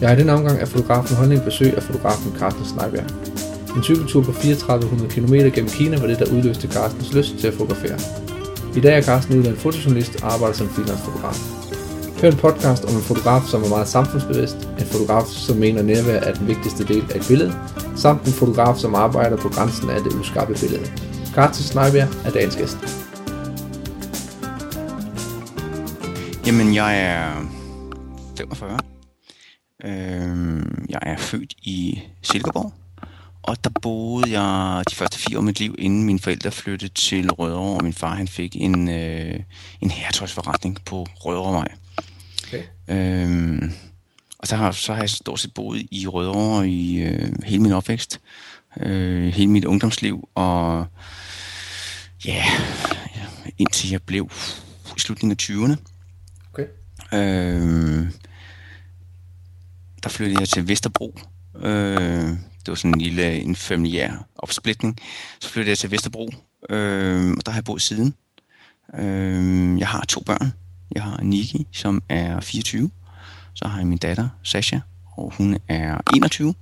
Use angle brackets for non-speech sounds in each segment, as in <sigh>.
Jeg har i denne omgang af fotografen Holdning besøg af fotografen Carsten Sneijberg. En cykeltur på 3400 km gennem Kina var det, der udløste Carstens lyst til at fotografere. I dag er Carsten uddannet fotojournalist og arbejder som freelancefotograf. Hør en podcast om en fotograf, som er meget samfundsbevidst, en fotograf, som mener nærvær er den vigtigste del af et billede, samt en fotograf, som arbejder på grænsen af det uskarpe billede. Carsten Sneijberg er dagens gæst. Jamen, jeg er 45. Øh, jeg er født i Silkeborg, og der boede jeg de første fire år af mit liv, inden mine forældre flyttede til Rødovre, og min far han fik en, øh, en hertøjsforretning på Rødovre Okay. Øh, og så har, så har jeg stort set boet i Rødovre i øh, hele min opvækst, øh, hele mit ungdomsliv, og ja, indtil jeg blev i slutningen af 20'erne. Okay. Øh, der flyttede jeg til Vesterbro. Øh, det var sådan en lille en familiær opsplitning. Så flyttede jeg til Vesterbro, øh, og der har jeg boet siden. Øh, jeg har to børn. Jeg har Niki, som er 24. Så har jeg min datter, Sasha, og hun er 21.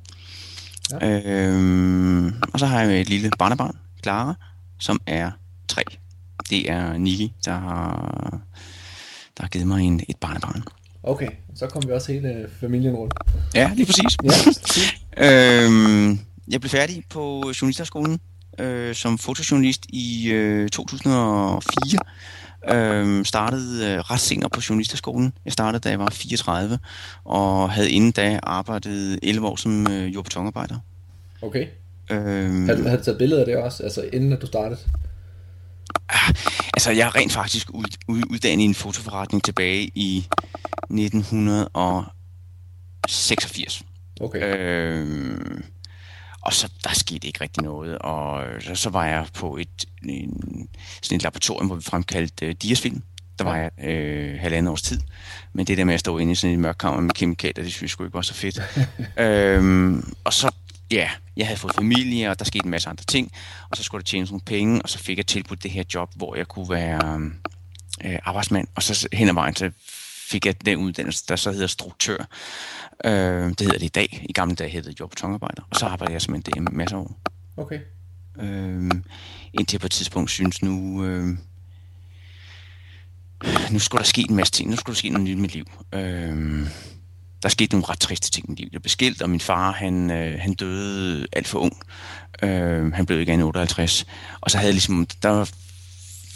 Ja. Øh, og så har jeg et lille barnebarn, Clara, som er 3. Det er Niki, der har, der har givet mig en, et barnebarn. Okay, så kom vi også hele familien rundt. Ja, lige præcis. Ja, øhm, jeg blev færdig på journalisterskolen øh, som fotojournalist i øh, 2004. Øhm, startede øh, ret senere på journalisterskolen. Jeg startede, da jeg var 34, og havde inden da arbejdet 11 år som øh, jord- og betonarbejder. okay. Øhm, Har du, har du taget billeder af det også, altså inden at du startede? altså, jeg er rent faktisk ud, ud, uddannet i en fotoforretning tilbage i 1986. Okay. Øhm, og så der skete ikke rigtig noget, og så, så var jeg på et en, sådan et laboratorium, hvor vi fremkaldte øh, diasfilm. Der var jeg øh, halvandet års tid. Men det der med at stå inde i sådan et mørk kammer med kemikalier, det synes jeg sgu ikke var så fedt. <laughs> øhm, og så, ja, jeg havde fået familie, og der skete en masse andre ting. Og så skulle der tjene nogle penge, og så fik jeg tilbudt det her job, hvor jeg kunne være øh, arbejdsmand. Og så hen ad vejen, så fik jeg den uddannelse, der så hedder struktør. Øh, det hedder det i dag. I gamle dage hed det job- og betonarbejder. Og så arbejdede jeg som en det en masse år. Okay. Øh, indtil på et tidspunkt synes nu... Øh, nu skulle der ske en masse ting. Nu skulle der ske noget nyt i mit liv. Øh, der skete nogle ret triste ting i mit liv. Jeg blev skilt, og min far, han, øh, han døde alt for ung. Øh, han blev igen 58. Og så havde jeg ligesom... Der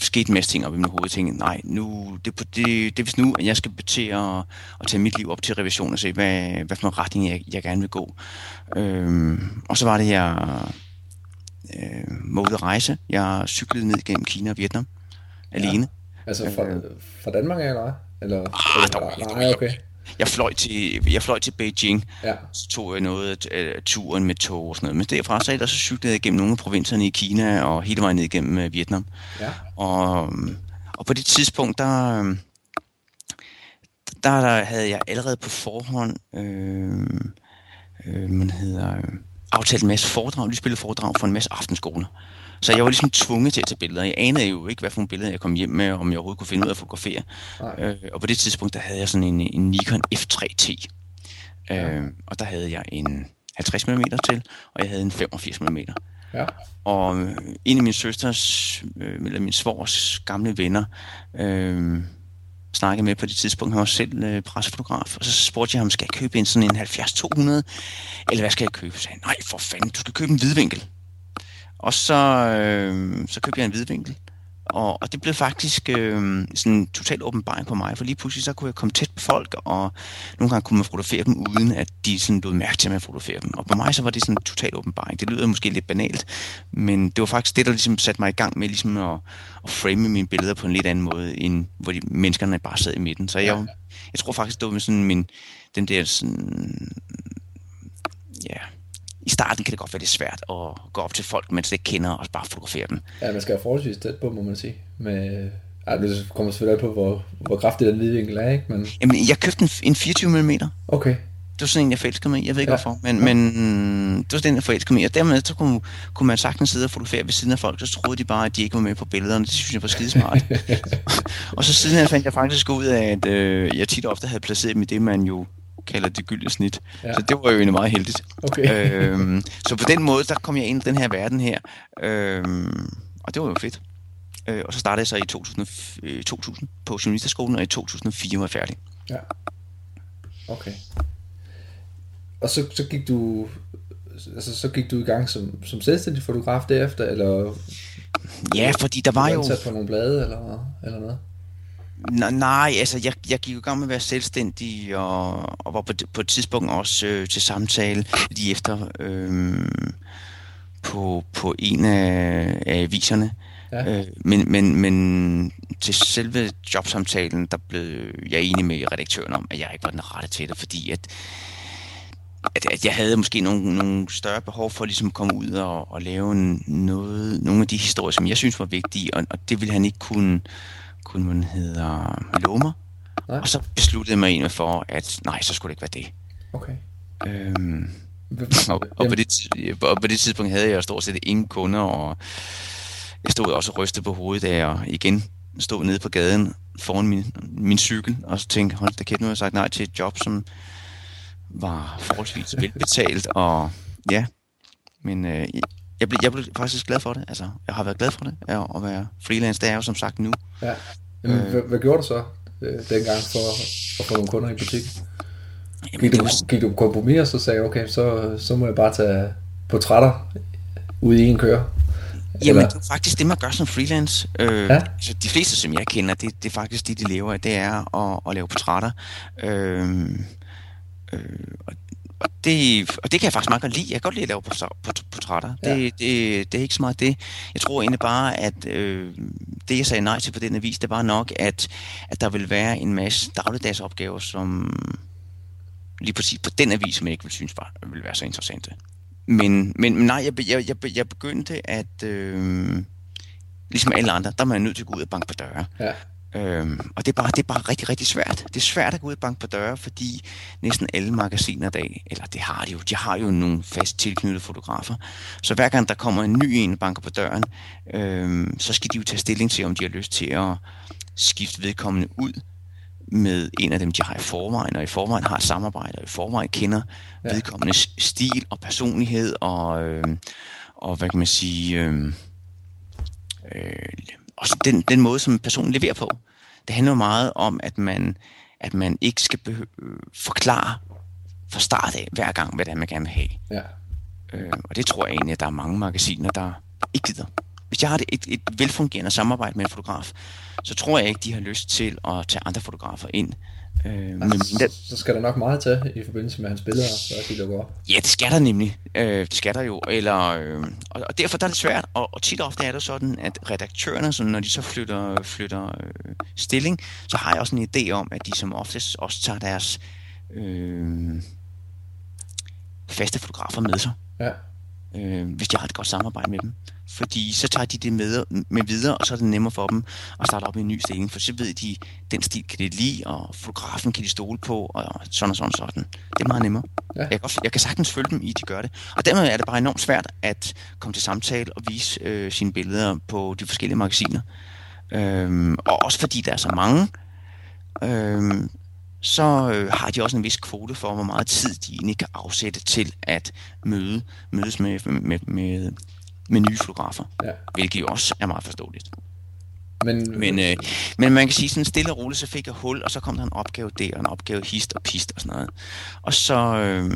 var sket en masse ting op i mit hoved. Jeg tænkte, nej, nu, det, det, det er vist nu, at jeg skal til at, at tage mit liv op til revision og se, hvad, hvad for en retning jeg, jeg gerne vil gå. Øhm, og så var det, jeg øh, at rejse. Jeg cyklede ned gennem Kina og Vietnam alene. Altså fra, fra Danmark eller? Eller, Ah, dog, nej, okay. Jeg fløj til, jeg fløj til Beijing, Ja, så tog jeg noget af af turen med tog og sådan noget. Men derfra så, ellers så cyklede jeg gennem nogle af provinserne i Kina og hele vejen ned gennem øh, Vietnam. ja. Og, og på det tidspunkt, der, der, der havde jeg allerede på forhånd øh, øh, man hedder, øh, aftalt en masse foredrag, spillet foredrag for en masse aftenskoler. Så jeg var ligesom tvunget til at tage billeder. Jeg anede jo ikke, hvad for nogle billeder jeg kom hjem med, om jeg overhovedet kunne finde ud af at fotografere. Øh, og på det tidspunkt, der havde jeg sådan en, en Nikon F3T. Øh. Og der havde jeg en 50 mm til, og jeg havde en 85 mm. Ja, Og øh, en af min søsters, øh, eller min svors gamle venner, øh, snakkede med på det tidspunkt, han var selv øh, pressefotograf, og så spurgte jeg ham, skal jeg købe en sådan en 70-200, eller hvad skal jeg købe? Så sagde han, nej for fanden, du skal købe en hvidvinkel. Og så, øh, så købte jeg en hvidvinkel, og, og det blev faktisk øh, sådan en total åbenbaring på mig, for lige pludselig så kunne jeg komme tæt på folk, og nogle gange kunne man fotografere dem, uden at de sådan blev mærke til, at man fotograferer dem. Og på mig så var det sådan en total åbenbaring. Det lyder måske lidt banalt, men det var faktisk det, der ligesom satte mig i gang med ligesom at, at frame mine billeder på en lidt anden måde, end hvor de menneskerne bare sad i midten. Så jeg, jeg tror faktisk, det var med sådan min, den der sådan, ja, i starten kan det godt være lidt svært at gå op til folk, man slet ikke kender, og bare fotografere dem. ja man skal være forholdsvis tæt på, må man sige. Med, ej, det kommer selvfølgelig på, hvor, hvor kraftig den hvidvinkel er, ikke? Men, Jamen, jeg købte en, en 24 mm. Det okay, var sådan en, jeg forelskede mig i. Jeg ved ikke Ja. ja. hvorfor, men, men det var sådan en, jeg forelskede mig. Og dermed så kunne, kunne man sagtens sidde og fotografere ved siden af folk, så troede de bare, at de ikke var med på billederne. Det synes jeg var skidesmart. <laughs> og så siden fandt jeg faktisk ud af, at øh, jeg tit og ofte havde placeret dem i det, man jo kalder det gyldne snit. Ja. Så det var jo egentlig meget heldigt. Okay. øhm, så på den måde, der kom jeg ind i den her verden her. Øhm, og det var jo fedt. Øh, og så startede jeg så i 2000, 2000 øh, på journalisterskolen, og i 2004 var jeg færdig. Ja. Okay. Og så, så gik du altså, så gik du i gang som, som selvstændig fotograf derefter, eller... Ja, fordi der var jo... på nogle blade, eller, eller noget? Nej, altså jeg, jeg gik i gang med at være selvstændig, og, og var på, på et tidspunkt også øh, til samtale lige efter øh, på, på en af, af aviserne. Ja. Øh, men, men, men til selve jobsamtalen, der blev jeg enig med redaktøren om, at jeg ikke var den rette til det, fordi at at, at jeg havde måske nogle, nogle større behov for ligesom at komme ud og, og lave noget, nogle af de historier, som jeg synes var vigtige, og, og det ville han ikke kunne, kunne man hedder, mig. Nej. Og så besluttede jeg mig egentlig for, at nej, så skulle det ikke være det. Okay. Øhm, <laughs> og, og, på det, og på det tidspunkt havde jeg stort set ingen kunder, og jeg stod også og rystede på hovedet, da jeg igen stod nede på gaden foran min, min cykel, og så tænkte, hold da kæft, nu har jeg sagt nej til et job, som var forholdsvis <laughs> velbetalt, og ja, men øh, jeg, blev, jeg blev faktisk glad for det. Altså, jeg har været glad for det, at være freelance. Det er jo som sagt nu. Ja. Jamen, øh, hvad, hvad gjorde du så øh, dengang for at få nogle kunder i butikken? Gik, du, var... gik du på kompromis, og så sagde okay, så, så må jeg bare tage portrætter ude i en køre? Jamen, det er faktisk det, man gør som freelance. Øh, ja? altså, de fleste, som jeg kender, det, det er faktisk det, de lever af. Det er at, at lave portrætter. Øh, Øh, og, og, det, og det kan jeg faktisk meget godt lide. Jeg kan godt lide at lave portrætter. Ja. Det, det, det er ikke så meget det. Jeg tror egentlig bare, at øh, det, jeg sagde nej til på den avis, det var nok, at, at der vil være en masse dagligdags opgaver, som lige præcis på den avis, som jeg ikke vil synes var, vil være så interessante. Men, men nej, jeg, jeg, jeg, jeg begyndte at, øh, ligesom alle andre, der er man nødt til at gå ud og banke på døre. Ja. Øhm, og det er, bare, det er bare rigtig, rigtig svært. Det er svært at gå ud og banke på døre, fordi næsten alle magasiner i dag, eller det har de jo, de har jo nogle fast tilknyttede fotografer. Så hver gang der kommer en ny en banker på døren, øhm, så skal de jo tage stilling til, om de har lyst til at skifte vedkommende ud med en af dem, de har i forvejen, og i forvejen har samarbejde, og i forvejen kender ja. vedkommende stil og personlighed, og, øhm, og hvad kan man sige... Øhm, øh, også den, den måde, som personen leverer på. Det handler meget om, at man, at man ikke skal behøve, forklare fra start af, hver gang, hvad det er, man gerne vil have. Ja. Øh, og det tror jeg egentlig, at der er mange magasiner, der ikke gider. Hvis jeg har et, et velfungerende samarbejde med en fotograf, så tror jeg ikke, de har lyst til at tage andre fotografer ind, Øh, altså, men, så, så skal der nok meget til i forbindelse med hans billeder, så de lukker op. Ja, det skal der nemlig. Øh, det skal der jo. Eller, øh, og, og derfor der er det svært. Og, og tit og ofte er det sådan, at redaktørerne, så når de så flytter, flytter øh, stilling, så har jeg også en idé om, at de som oftest også tager deres øh, faste fotografer med sig. Ja. Øh, hvis de har et godt samarbejde med dem fordi så tager de det med, med videre, og så er det nemmere for dem at starte op i en ny stilling, for så ved de, den stil kan de lide, og fotografen kan de stole på, og sådan og sådan og sådan. Det er meget nemmere. Ja. Jeg, kan, jeg kan sagtens følge dem i, at de gør det. Og dermed er det bare enormt svært at komme til samtale og vise øh, sine billeder på de forskellige magasiner. Øhm, og også fordi der er så mange, øhm, så øh, har de også en vis kvote for, hvor meget tid de egentlig kan afsætte til at møde, mødes med, med, med, med nye fotografer, ja. hvilket jo også er meget forståeligt. Men, men, øh, men man kan sige sådan stille og roligt, så fik jeg hul, og så kom der en opgave der, og en opgave hist og pist og sådan noget. Og så, øh,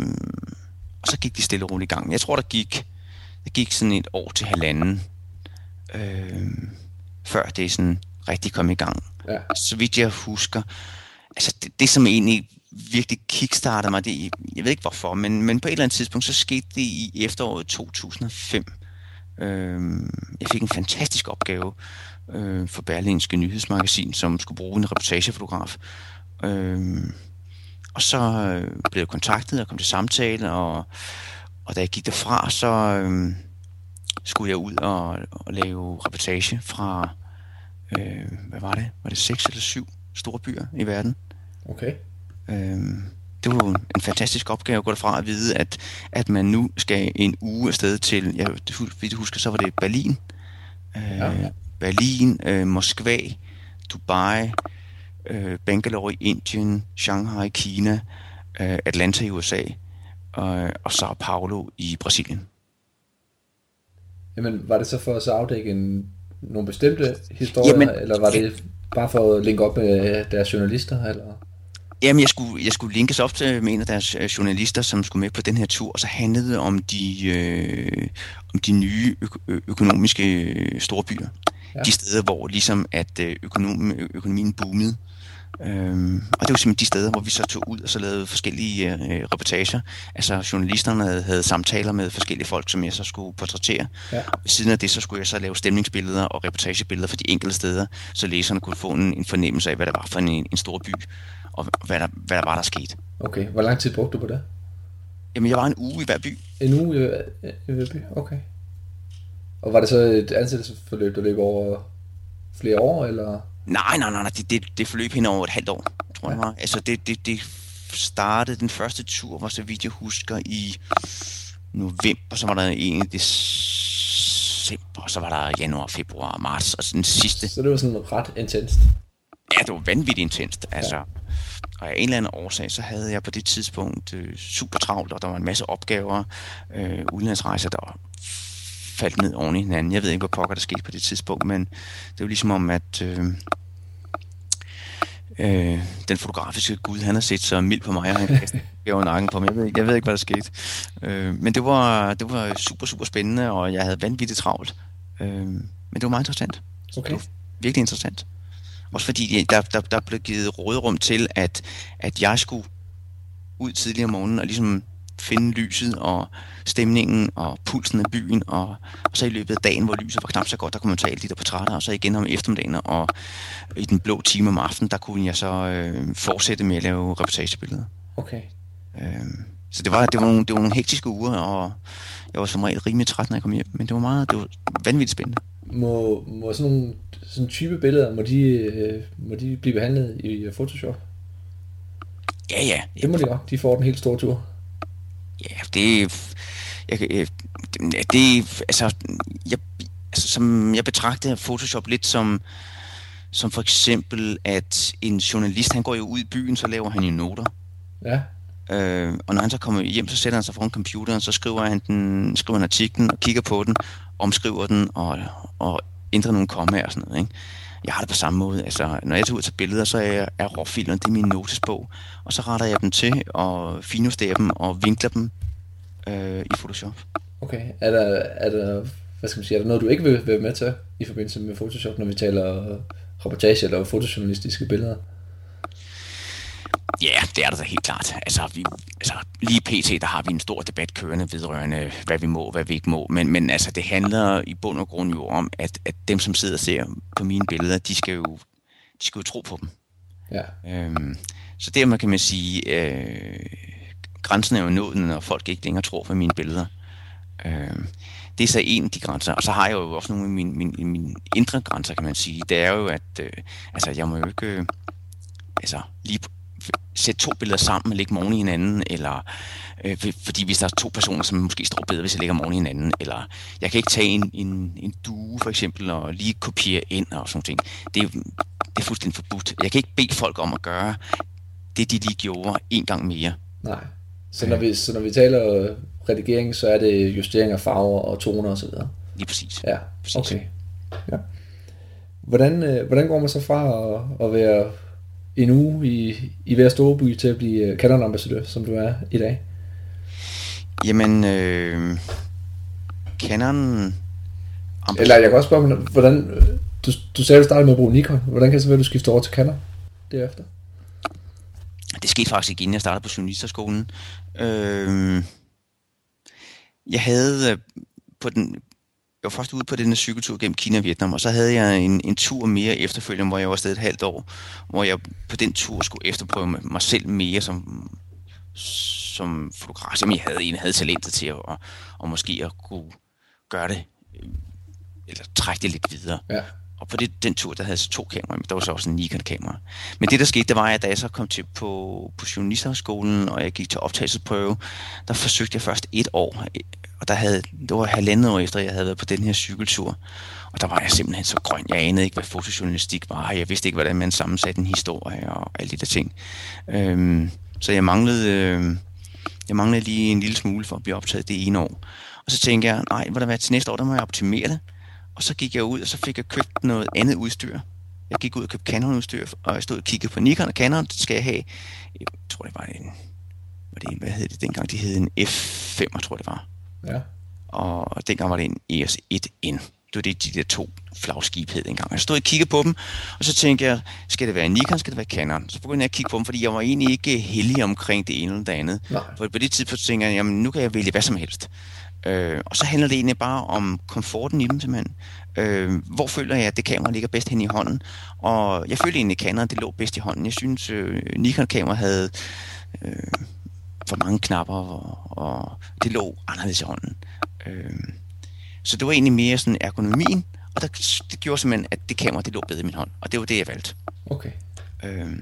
og så gik de stille og roligt i gang. Jeg tror, der gik, der gik sådan et år til halvanden, øh, før det sådan rigtig kom i gang. Ja. Så vidt jeg husker, altså det, det som egentlig virkelig kickstartede mig, det, jeg ved ikke hvorfor, men, men på et eller andet tidspunkt, så skete det i efteråret 2005. Øh, jeg fik en fantastisk opgave øh, for Berlinske Nyhedsmagasin, som skulle bruge en reportagefotograf. Øh, og så øh, blev jeg kontaktet og kom til samtale, og, og da jeg gik derfra, så øh, skulle jeg ud og, og lave reportage fra, øh, hvad var det? Var det seks eller syv store byer i verden? Okay. Øh, det var en fantastisk opgave at gå derfra at vide, at, at man nu skal en uge afsted til, jeg vil huske, så var det Berlin, øh, ja. Berlin, øh, Moskva, Dubai, øh, Bangalore i Indien, Shanghai i Kina, øh, Atlanta i USA og, og Sao Paulo i Brasilien. Jamen, var det så for at så afdække en, nogle bestemte historier, Jamen, eller var det bare for at linke op med deres journalister? Eller? Jamen, jeg skulle, jeg skulle linkes op til med en af deres øh, journalister, som skulle med på den her tur, og så handlede det om de, øh, om de nye ø- økonomiske øh, storbyer. Ja. De steder, hvor ligesom at øh, økonom, økonomien boomede. Øhm, og det var simpelthen de steder, hvor vi så tog ud og så lavede forskellige øh, reportager. Altså journalisterne havde, havde samtaler med forskellige folk, som jeg så skulle portrættere. Ja. Siden af det, så skulle jeg så lave stemningsbilleder og reportagebilleder for de enkelte steder, så læserne kunne få en, en fornemmelse af, hvad det var for en, en stor by, og hvad der, hvad der var, der skete. Okay, hvor lang tid brugte du på det? Jamen, jeg var en uge i hver by. En uge i, i hver by, okay. Og var det så et ansættelsesforløb, der løb over flere år, eller? Nej, nej, nej, nej. Det, det, det forløb hen over et halvt år, tror ja. jeg var. Altså, det, det, det startede, den første tur var, så vidt jeg husker, i november, så var der en i december, så var der januar, februar, marts, og så den sidste. Så det var sådan ret intenst? Ja, det var vanvittigt intenst, altså. Ja. Og af en eller anden årsag, så havde jeg på det tidspunkt øh, super travlt, og der var en masse opgaver, øh, udenlandsrejser, der faldt ned oven i hinanden. Jeg ved ikke, hvad pokker der skete på det tidspunkt, men det var ligesom om, at øh, øh, den fotografiske gud, han har set så mild på mig, og han gav <laughs> nakken på mig. Jeg ved, jeg ved ikke, hvad der skete. Øh, men det var, det var super, super spændende, og jeg havde vanvittigt travlt. Øh, men det var meget interessant. Okay. Det var virkelig interessant. Også fordi der, der, der blev givet råderum til, at, at jeg skulle ud tidligere om morgenen og ligesom finde lyset og stemningen og pulsen af byen, og, og så i løbet af dagen, hvor lyset var knap så godt, der kunne man tage alle de der portrætter, og så igen om eftermiddagen, og i den blå time om aftenen, der kunne jeg så øh, fortsætte med at lave reportagebilleder. Okay. Øh, så det var, det, var nogle, det var nogle hektiske uger, og jeg var som regel rimelig træt, når jeg kom hjem, men det var meget, det var vanvittigt spændende. Må, må sådan nogle sådan type billeder, må de, øh, må de blive behandlet i Photoshop? Ja, ja. Det må de godt. De får den helt store tur. Ja, det... Jeg, jeg, det altså, jeg, altså, som jeg betragter Photoshop lidt som, som for eksempel, at en journalist, han går jo ud i byen, så laver han jo noter. Ja. Øh, og når han så kommer hjem, så sætter han sig foran computeren, så skriver han, den, skriver han artiklen og kigger på den, omskriver den og, og ændrer nogle kommaer og sådan noget. Ikke? Jeg har det på samme måde. Altså, når jeg tager ud til billeder, så er, er råfilerne, det er min notesbog. Og så retter jeg dem til og finjusterer dem og vinkler dem øh, i Photoshop. Okay. Er der, er der, hvad skal man sige, er der noget, du ikke vil være med til i forbindelse med Photoshop, når vi taler reportage eller fotojournalistiske billeder? Ja, det er der da helt klart. Altså, vi, altså, lige pt. der har vi en stor debat kørende vedrørende, hvad vi må, hvad vi ikke må. Men, men altså, det handler i bund og grund jo om, at, at dem, som sidder og ser på mine billeder, de skal jo, de skal jo tro på dem. Ja. Øhm, så dermed kan man sige, øh, grænsen er jo nået, når folk ikke længere tror på mine billeder. Øhm, det er så en af de grænser. Og så har jeg jo også nogle af mine, mine, mine indre grænser, kan man sige. Det er jo, at øh, altså, jeg må jo ikke øh, altså, lige sætte to billeder sammen og lægge morgen i hinanden, eller øh, fordi hvis der er to personer, som måske står bedre, hvis jeg lægger morgen i hinanden, eller jeg kan ikke tage en, en, en due for eksempel, og lige kopiere ind og sådan ting. Det er, det er fuldstændig forbudt. Jeg kan ikke bede folk om at gøre det, de lige gjorde en gang mere. Nej. Så når, vi, så når vi taler redigering, så er det justering af farver og toner osv.? Lige præcis. Ja, præcis. okay. Ja. Hvordan, øh, hvordan går man så fra at, at være en uge i, i hver store by til at blive øh, Canon-ambassadør, som du er i dag? Jamen, øh, Canon... Eller jeg kan også spørge, hvordan, du, du sagde, du startede med at bruge Nikon. Hvordan kan det så være, at du skifter over til Canon derefter? Det skete faktisk ikke, inden jeg startede på journalisterskolen. Øh, jeg havde øh, på den, jeg var først ude på den her cykeltur gennem Kina og Vietnam, og så havde jeg en, en tur mere efterfølgende, hvor jeg var afsted et halvt år, hvor jeg på den tur skulle efterprøve mig selv mere som, som fotograf, som jeg havde, en havde talentet til og, og måske at kunne gøre det, øh, eller trække det lidt videre. Ja. Og på det, den tur, der havde jeg så to kameraer, men der var så også en Nikon-kamera. Men det, der skete, det var, at da jeg så kom til på, på journalisterskolen, og jeg gik til optagelsesprøve, der forsøgte jeg først et år, og der havde, det var halvandet år efter, jeg havde været på den her cykeltur. Og der var jeg simpelthen så grøn. Jeg anede ikke, hvad fotojournalistik var. Jeg vidste ikke, hvordan man sammensatte en historie og alle de der ting. Øhm, Så jeg manglede, øh, jeg manglede lige en lille smule for at blive optaget det ene år. Og så tænkte jeg, nej, hvor der være til næste år, der må jeg optimere det. Og så gik jeg ud, og så fik jeg købt noget andet udstyr. Jeg gik ud og købte Canon-udstyr, og jeg stod og kiggede på Nikon og Canon. Skal jeg have. Jeg tror, det var en... Var det, hvad hed det dengang? De hed en F5, tror det var. Ja. Og dengang var det en EOS 1N. Det var det, de der to flagskib hed engang. Jeg stod og kiggede på dem, og så tænkte jeg, skal det være Nikon, skal det være Canon? Så begyndte jeg at kigge på dem, fordi jeg var egentlig ikke heldig omkring det ene eller det andet. Nej. For på det tidspunkt tænkte jeg, jamen nu kan jeg vælge hvad som helst. Øh, og så handler det egentlig bare om komforten i dem simpelthen. Øh, hvor føler jeg, at det kamera ligger bedst hen i hånden? Og jeg følte egentlig, at Canon det lå bedst i hånden. Jeg synes, øh, Nikon-kamera havde øh, for mange knapper, og, og det lå anderledes i hånden. Øh, så det var egentlig mere sådan ergonomien, og der, det gjorde simpelthen, at det kamera det lå bedre i min hånd. Og det var det, jeg valgte. Okay. Øh,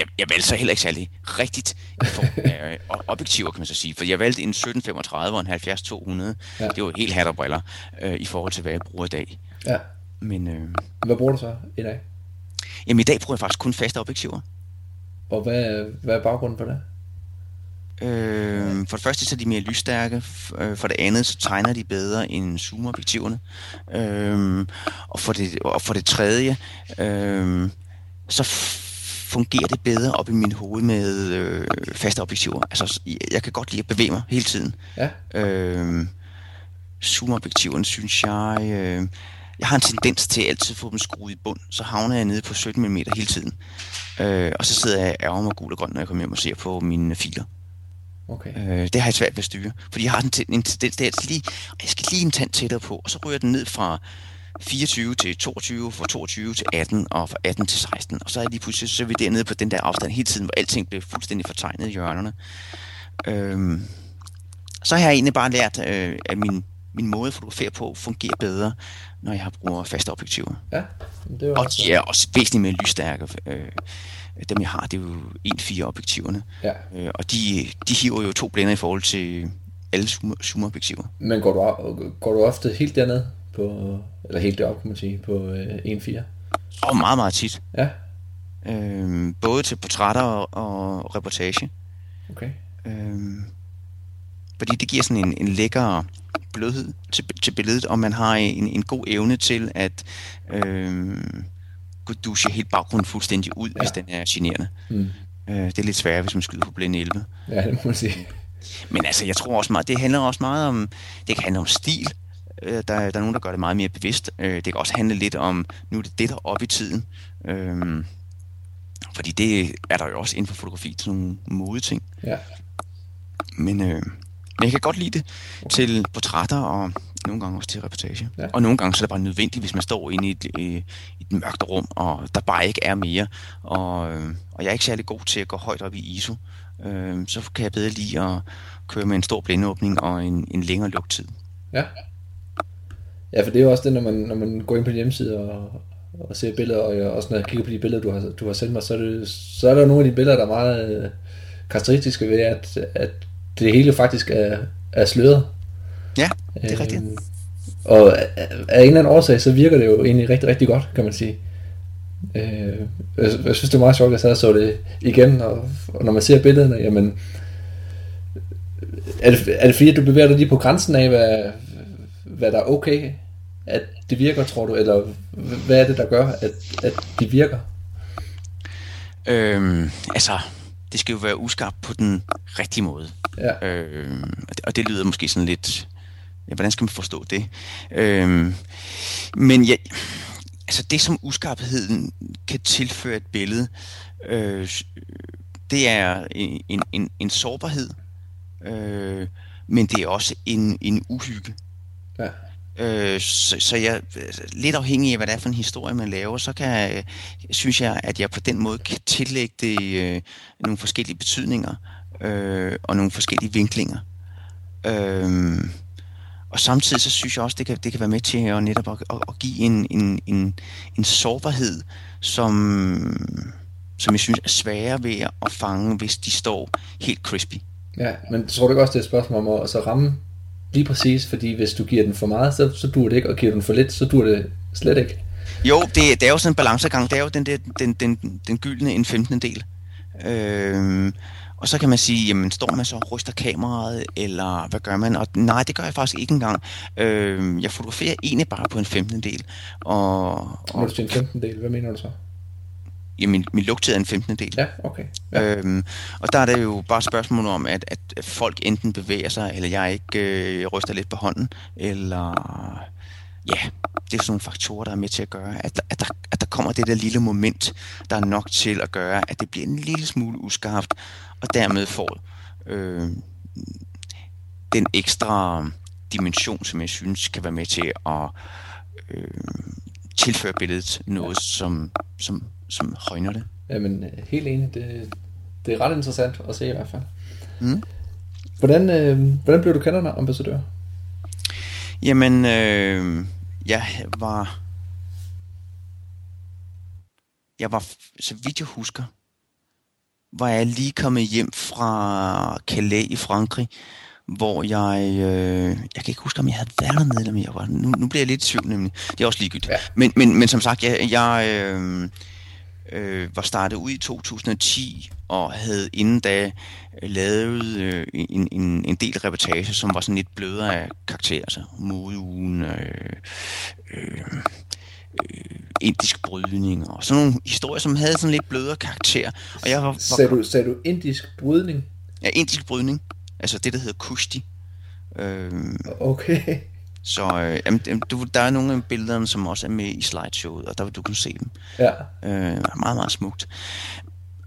jeg, jeg valgte så heller ikke særlig rigtigt i form af øh, objektiver, kan man så sige. For jeg valgte en 1735 og en 70-200. Ja. Det var helt hat og briller øh, i forhold til, hvad jeg bruger i dag. Ja. Men øh, Hvad bruger du så i dag? jamen, i dag bruger jeg faktisk kun faste objektiver. Og hvad, hvad er baggrunden for det? Øh, for det første så er de mere lysstærke, øh, for det andet så tegner de bedre end zoomobjektiverne. Øh, og, for det, og for det tredje, øh, så fungerer det bedre op i min hoved med øh, faste objektiver. Altså, jeg kan godt lide at bevæge mig hele tiden. Ja. Øh, zoomobjektiverne synes jeg... Øh, jeg har en tendens til altid at få dem skruet i bund, så havner jeg nede på 17 mm hele tiden. Øh, og så sidder jeg ærger mig gul og grøn, når jeg kommer hjem og ser på mine filer. Okay. Øh, det har jeg svært ved at styre, fordi jeg har en, en tendens til at lige, jeg skal lige en tand tættere på, og så ryger den ned fra 24 til 22, fra 22 til 18 og fra 18 til 16. Og så er lige pludselig så er vi dernede på den der afstand hele tiden, hvor alting bliver fuldstændig fortegnet i hjørnerne. Øhm, så har jeg egentlig bare lært, øh, at min, min måde at fotografere på fungerer bedre, når jeg har bruger faste objektiver. Ja. Det var Og også, de er også væsentligt mere lysstærke. Øh, dem jeg har, det er jo 1.4 objektiverne. Ja. Øh, og de, de hiver jo to blænder i forhold til alle zoom- zoomobjektiver. Men går du, går du ofte helt derned på, eller helt derop, kan man sige, på øh, 1.4? Og meget, meget tit. Ja. Øh, både til portrætter og, og reportage. Okay. Øh, fordi det giver sådan en, en lækker blødhed til, til billedet, og man har en, en god evne til at øh, kunne dusche helt baggrunden fuldstændig ud, ja. hvis den er generende. Mm. Øh, det er lidt sværere, hvis man skyder på blinde 11. Ja, det må man sige. Men altså, jeg tror også meget, det handler også meget om, det kan handle om stil. Øh, der, der er nogen, der gør det meget mere bevidst. Øh, det kan også handle lidt om, nu er det det, der er oppe i tiden. Øh, fordi det er der jo også inden for fotografi til nogle modeting. Ja. Men, øh, men jeg kan godt lide det til portrætter og nogle gange også til reportage. Ja. Og nogle gange så er det bare nødvendigt, hvis man står inde i et, i, i et mørkt rum, og der bare ikke er mere. Og, øh, og jeg er ikke særlig god til at gå højt op i ISO. Øh, så kan jeg bedre lide at køre med en stor blændeåbning og en, en længere lugtid. Ja. Ja, for det er jo også det, når man, når man går ind på en hjemmeside og, og ser billeder, og jeg, også når jeg kigger på de billeder, du har, du har sendt mig, så er, det, så er der nogle af de billeder, der er meget øh, karakteristiske ved, at, at det hele faktisk er, er sløret. Ja, det er rigtigt. Øhm, Og af, af en eller anden årsag, så virker det jo egentlig rigtig, rigtig godt, kan man sige. Øh, jeg, jeg synes, det er meget sjovt, at jeg sad og så det igen, og, og når man ser billederne, jamen, er det, er det fordi, at du bevæger dig lige på grænsen af, hvad, hvad der er okay, at det virker, tror du, eller hvad er det, der gør, at, at de virker? Øhm, altså, det skal jo være uskarpt på den rigtige måde. Ja, Øhm, og det- og det lyder måske sådan lidt... Ja, hvordan skal man forstå det? Øhm, men ja, altså det, som uskarpheden kan tilføre et billede, øh, det er en, en, en, en sårbarhed, øh, men det er også en, en uhygge. ja, Øh, så, så jeg øh, lidt afhængig af, hvad det er for en historie, man laver, så kan øh, synes jeg, at jeg på den måde kan tillægge det øh, nogle forskellige betydninger øh, og nogle forskellige vinklinger. Øh, og samtidig så synes jeg også, det kan, det kan være med til at netop at, at, at give en, en, en, en sårbarhed, som, som jeg synes er sværere ved at fange, hvis de står helt crispy. ja. Men tror du ikke også, det er et spørgsmål om at så ramme lige præcis, fordi hvis du giver den for meget, så, så dur det ikke, og giver den for lidt, så dur det slet ikke. Jo, det, det er jo sådan en balancegang. Det er jo den, der, den, den, den gyldne en 15. del. Øhm, Og så kan man sige, jamen står man så og ryster kameraet, eller hvad gør man? Og nej, det gør jeg faktisk ikke engang. Øh, jeg fotograferer egentlig bare på en 15. del. Og, og, Når du siger en 15 del, hvad mener du så? Ja, min, min lugtid er en 15. del. Ja, okay. Ja. Øhm, og der er det jo bare spørgsmål om, at, at folk enten bevæger sig, eller jeg ikke øh, ryster lidt på hånden, eller ja, det er sådan nogle faktorer, der er med til at gøre, at, at, der, at der kommer det der lille moment, der er nok til at gøre, at det bliver en lille smule uskarpt, og dermed får øh, den ekstra dimension, som jeg synes kan være med til at øh, tilføre billedet noget, som, som, som højner det. Jamen, øh, helt enig. Det, det er ret interessant at se i hvert fald. Mm. Hvordan, øh, hvordan blev du kendt ambassadør? Jamen, øh, jeg var... Jeg var, så vidt jeg husker, var jeg lige kommet hjem fra Calais i Frankrig, hvor jeg... Øh, jeg kan ikke huske, om jeg havde været dernede, eller om jeg var... Nu, nu bliver jeg lidt i tvivl, nemlig. Det er også ligegyldigt. Ja. Men, men, men som sagt, jeg, jeg øh, øh, var startet ud i 2010, og havde inden da lavet øh, en, en, en del reportager, som var sådan lidt blødere af karakter, altså modeugen, øh, øh, øh, indisk brydning og sådan nogle historier, som havde sådan lidt blødere karakter. Og jeg var, var, sagde, du, sagde du indisk brydning? Ja, indisk brydning. Altså det, der hedder kushti. Øh, okay. Så øh, jamen, du, der er nogle af billederne, som også er med i slideshowet, og der vil du kunne se dem. Ja. Øh, meget, meget smukt.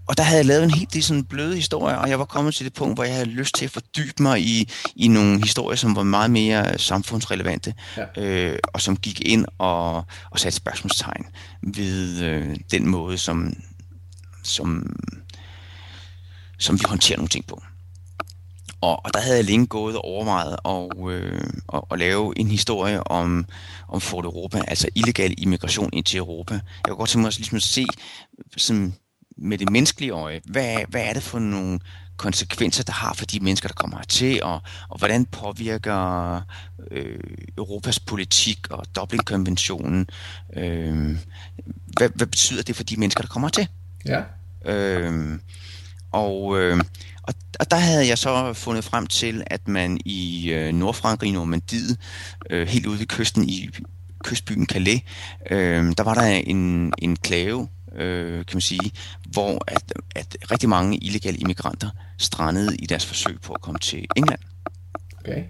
Og der havde jeg lavet en helt det sådan bløde historie, og jeg var kommet til det punkt, hvor jeg havde lyst til at fordybe mig i, i nogle historier, som var meget mere samfundsrelevante, ja. øh, og som gik ind og, og satte spørgsmålstegn ved øh, den måde, som, som, som vi håndterer nogle ting på. Og, og der havde jeg længe gået og overvejet at, øh, at, at lave en historie om, om Fort Europa, altså illegal immigration ind til Europa. Jeg kunne godt tænke mig at, ligesom at se sådan, med det menneskelige øje, hvad, hvad er det for nogle konsekvenser, der har for de mennesker, der kommer hertil, og, og hvordan påvirker øh, Europas politik og Dublin-konventionen, øh, hvad, hvad betyder det for de mennesker, der kommer hertil? Ja. Øh, og, øh, og, og der havde jeg så fundet frem til, at man i øh, Nordfrankrig, Normandiet, øh, helt ude ved kysten i kystbyen Calais, øh, der var der en, en klave, øh, kan man sige, hvor at, at rigtig mange illegale immigranter strandede i deres forsøg på at komme til England. Okay.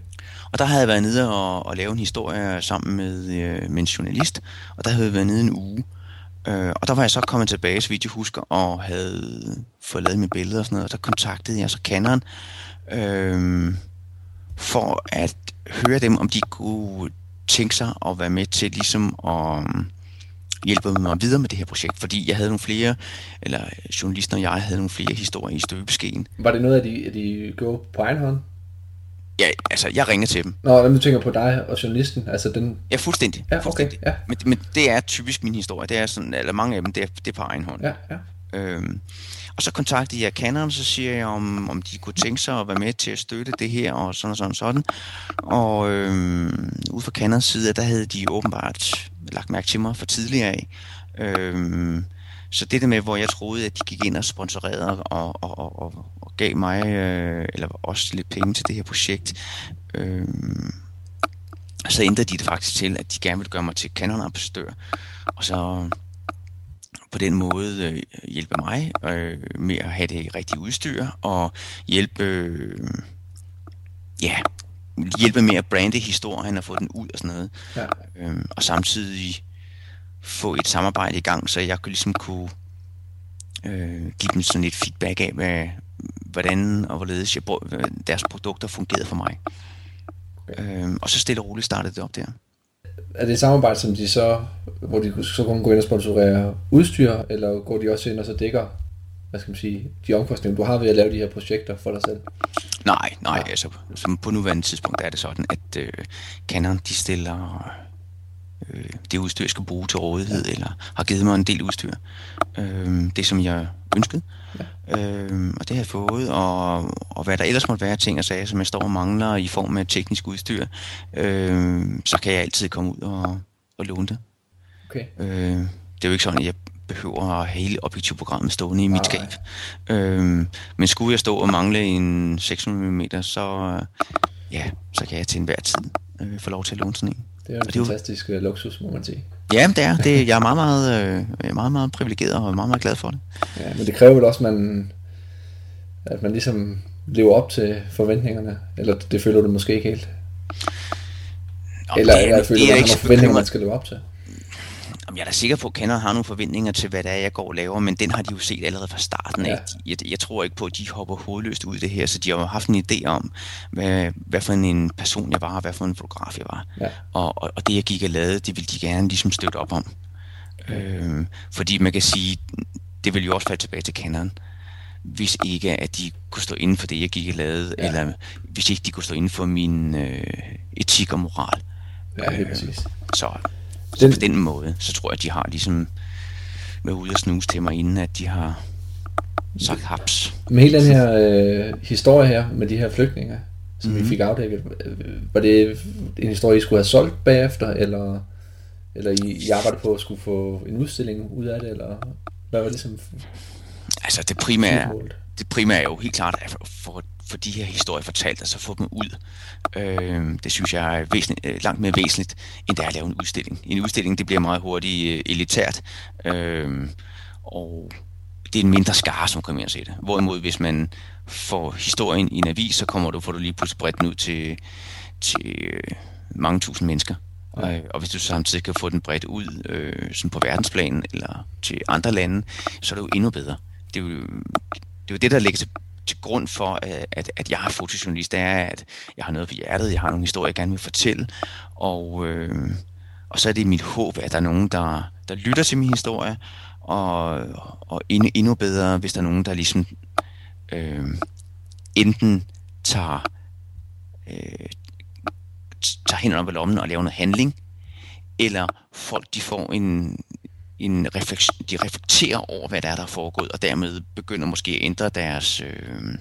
Og der havde jeg været nede og, og lave en historie sammen med, øh, med en journalist, og der havde jeg været nede en uge. Øh, Øh, og der var jeg så kommet tilbage, så vidt jeg husker, og havde fået lavet mine billeder og sådan noget, og der kontaktede jeg så Canon, øh, for at høre dem, om de kunne tænke sig at være med til ligesom at øh, hjælpe mig videre med det her projekt, fordi jeg havde nogle flere, eller journalisten og jeg havde nogle flere historier i støbeskeen. Var det noget, af de, de gjorde på egen hånd? Ja, altså, jeg ringede til dem. Nå, men du tænker på dig og journalisten, altså den... Ja, fuldstændig. Ja, okay, fuldstændig. ja. Men, men det er typisk min historie. Det er sådan, eller mange af dem, det er, det er på egen hånd. Ja, ja. Øhm, og så kontaktede jeg Canon, så siger jeg, om, om de kunne tænke sig at være med til at støtte det her, og sådan og sådan og sådan. Og øhm, ud fra Canons side, der havde de åbenbart lagt mærke til mig for tidligere af. Øhm, så det der med, hvor jeg troede, at de gik ind og sponsorerede og, og, og, og, og gav mig, øh, eller også lidt penge til det her projekt, øh, så ændrede de det faktisk til, at de gerne ville gøre mig til Canon-ambassadør. Og så på den måde øh, hjælpe mig øh, med at have det rigtige udstyr, og hjælpe, øh, ja, hjælpe med at brande historien og få den ud og sådan noget. Ja. Øhm, og samtidig få et samarbejde i gang, så jeg kunne ligesom kunne øh, give dem sådan et feedback af, hvad, hvordan og hvorledes jeg, deres produkter fungerede for mig. Okay. Øhm, og så stille og roligt startede det op der. Er det et samarbejde, som de så, hvor de så kunne gå ind og sponsorere udstyr, eller går de også ind og så dækker hvad skal man sige, de omkostninger, du har ved at lave de her projekter for dig selv? Nej, nej, ja. altså som på nuværende tidspunkt er det sådan, at øh, Canon de stiller øh, det udstyr, jeg skal bruge til rådighed, ja. eller har givet mig en del udstyr. Øh, det, som jeg ønskede. Ja. Øh, og det har jeg fået, og, og hvad der ellers måtte være ting og sager, som jeg står og mangler i form af teknisk udstyr, øh, så kan jeg altid komme ud og, og låne det. Okay. Øh, det er jo ikke sådan, at jeg behøver at have hele objektivprogrammet stående i mit skab. Øhm, men skulle jeg stå og mangle en 600 mm, så, ja, så kan jeg til enhver tid øh, få lov til at låne sådan en. Det er en det fantastisk jo... Øh, luksus, må man sige. Ja, det er. Det, jeg er meget, meget, øh, jeg er meget, meget privilegeret og meget, meget glad for det. Ja, men det kræver vel også, at man, at man ligesom lever op til forventningerne, eller det føler du måske ikke helt? Eller, det, eller føler du, at er nogle forventninger, man skal leve op til? Jeg er da sikker på, at kender har nogle forventninger til, hvad det er, jeg går og laver, men den har de jo set allerede fra starten af. Ja. Jeg, jeg tror ikke på, at de hopper hovedløst ud i det her, så de har haft en idé om, hvad, hvad for en person jeg var, og hvad for en fotograf jeg var. Ja. Og, og, og det, jeg gik og lavede, det ville de gerne ligesom støtte op om. Ja. Øh, fordi man kan sige, det vil jo også falde tilbage til kenderen hvis ikke at de kunne stå inden for det, jeg gik og lavede, ja. eller hvis ikke de kunne stå inden for min øh, etik og moral. Ja, det er præcis. Så den... på den måde, så tror jeg, de har ligesom været ude og snuse til mig, inden at de har sagt haps. Med hele den her øh, historie her, med de her flygtninge, som mm-hmm. vi mhm. fik afdækket, øh, var det en historie, I skulle have solgt bagefter, eller, eller I, I arbejdede på at skulle få en udstilling ud af det, eller hvad var det ligesom? Altså det primære, det primære er jo helt klart at få, få de her historier fortalt, og så få dem ud. Øh, det synes jeg er væsentligt, øh, langt mere væsentligt, end det er at lave en udstilling. En udstilling, det bliver meget hurtigt øh, elitært, øh, og det er en mindre skare, som kommer ind og se det. Hvorimod, hvis man får historien i en avis, så kommer du, får du lige pludselig bredt den ud til, til øh, mange tusind mennesker. Ja. Og hvis du samtidig kan få den bredt ud øh, sådan på verdensplanen eller til andre lande, så er det jo endnu bedre. Det er jo det, er jo det der ligger til, til grund for, øh, at, at jeg er fotojournalist, det er, at jeg har noget på hjertet, jeg har nogle historier, jeg gerne vil fortælle, og, øh, og så er det mit håb, at der er nogen, der, der lytter til min historie, og, og endnu, endnu bedre, hvis der er nogen, der ligesom øh, enten tager, øh, tager hænderne op i lommen og laver noget handling, eller folk de får en, en refleks, de reflekterer over, hvad der er, der er foregået, og dermed begynder måske at ændre deres, øh,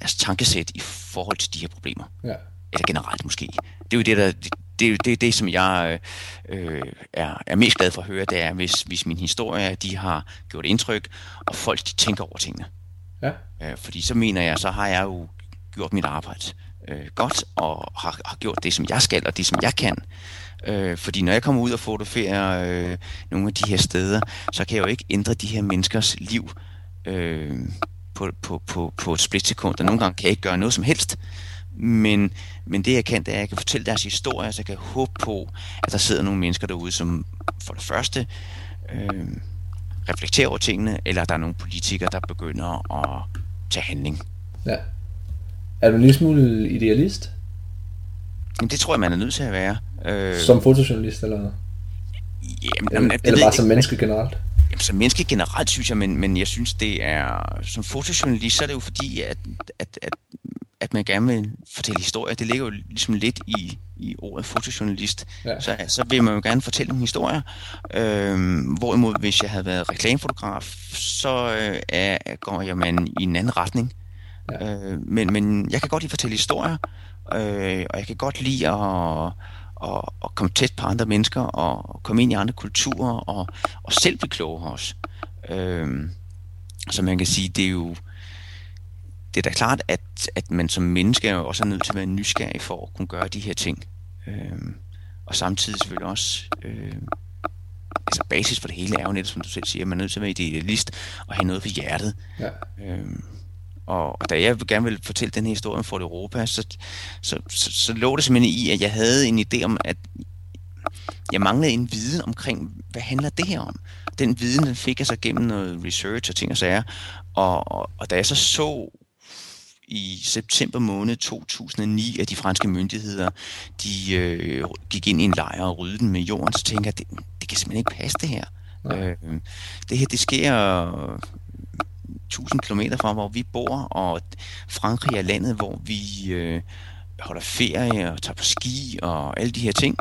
deres tankesæt i forhold til de her problemer. Ja. Eller generelt måske. Det er jo det, der, det, det, det, det som jeg øh, er, er mest glad for at høre, det er, hvis, hvis min historie, de har gjort indtryk, og folk de tænker over tingene. Ja. Øh, fordi så mener jeg, så har jeg jo gjort mit arbejde øh, godt, og har, har gjort det, som jeg skal, og det, som jeg kan. Øh, fordi når jeg kommer ud og fotograferer øh, nogle af de her steder, så kan jeg jo ikke ændre de her menneskers liv øh, på, på, på, på et splitsekund, og nogle gange kan jeg ikke gøre noget som helst. Men, men det jeg kan, det er, at jeg kan fortælle deres historie, så jeg kan håbe på, at der sidder nogle mennesker derude, som for det første øh, reflekterer over tingene, eller at der er nogle politikere, der begynder at tage handling. Ja. Er du en lille smule idealist? Jamen, det tror jeg, man er nødt til at være. Øh, som fotojournalist, eller? Jamen, jamen, eller, eller bare som menneske generelt? Jamen, som menneske generelt, synes jeg, men, men jeg synes, det er... Som fotojournalist, så er det jo fordi, at, at, at, at man gerne vil fortælle historier. Det ligger jo ligesom lidt i, i ordet fotojournalist. Ja. Så, så vil man jo gerne fortælle nogle historier. Øh, hvorimod, hvis jeg havde været reklamefotograf, så øh, er, går jeg man i en anden retning. Ja. Øh, men, men jeg kan godt lide at fortælle historier, øh, og jeg kan godt lide at, at, at komme tæt på andre mennesker, og komme ind i andre kulturer, og, og selv blive klogere også. Øh, så man kan sige, det er jo det er da klart, at, at man som menneske er også er nødt til at være nysgerrig for at kunne gøre de her ting. Øh, og samtidig selvfølgelig også øh, altså basis for det hele er jo netop, som du selv siger, man er nødt til at være idealist og have noget på hjertet. Ja. Øh, og, og da jeg gerne ville fortælle den her historie om Fort Europa, så, så, så, så lå det simpelthen i, at jeg havde en idé om, at jeg manglede en viden omkring, hvad handler det her om? Den viden, den fik jeg så gennem noget research og ting og sager. Og, og, og da jeg så så i september måned 2009, at de franske myndigheder, de øh, gik ind i en lejr og ryddede den med jorden, så tænkte jeg, det, det kan simpelthen ikke passe det her. Øh, det her, det sker 1000 km fra, hvor vi bor, og Frankrig er landet, hvor vi øh, holder ferie og tager på ski og alle de her ting,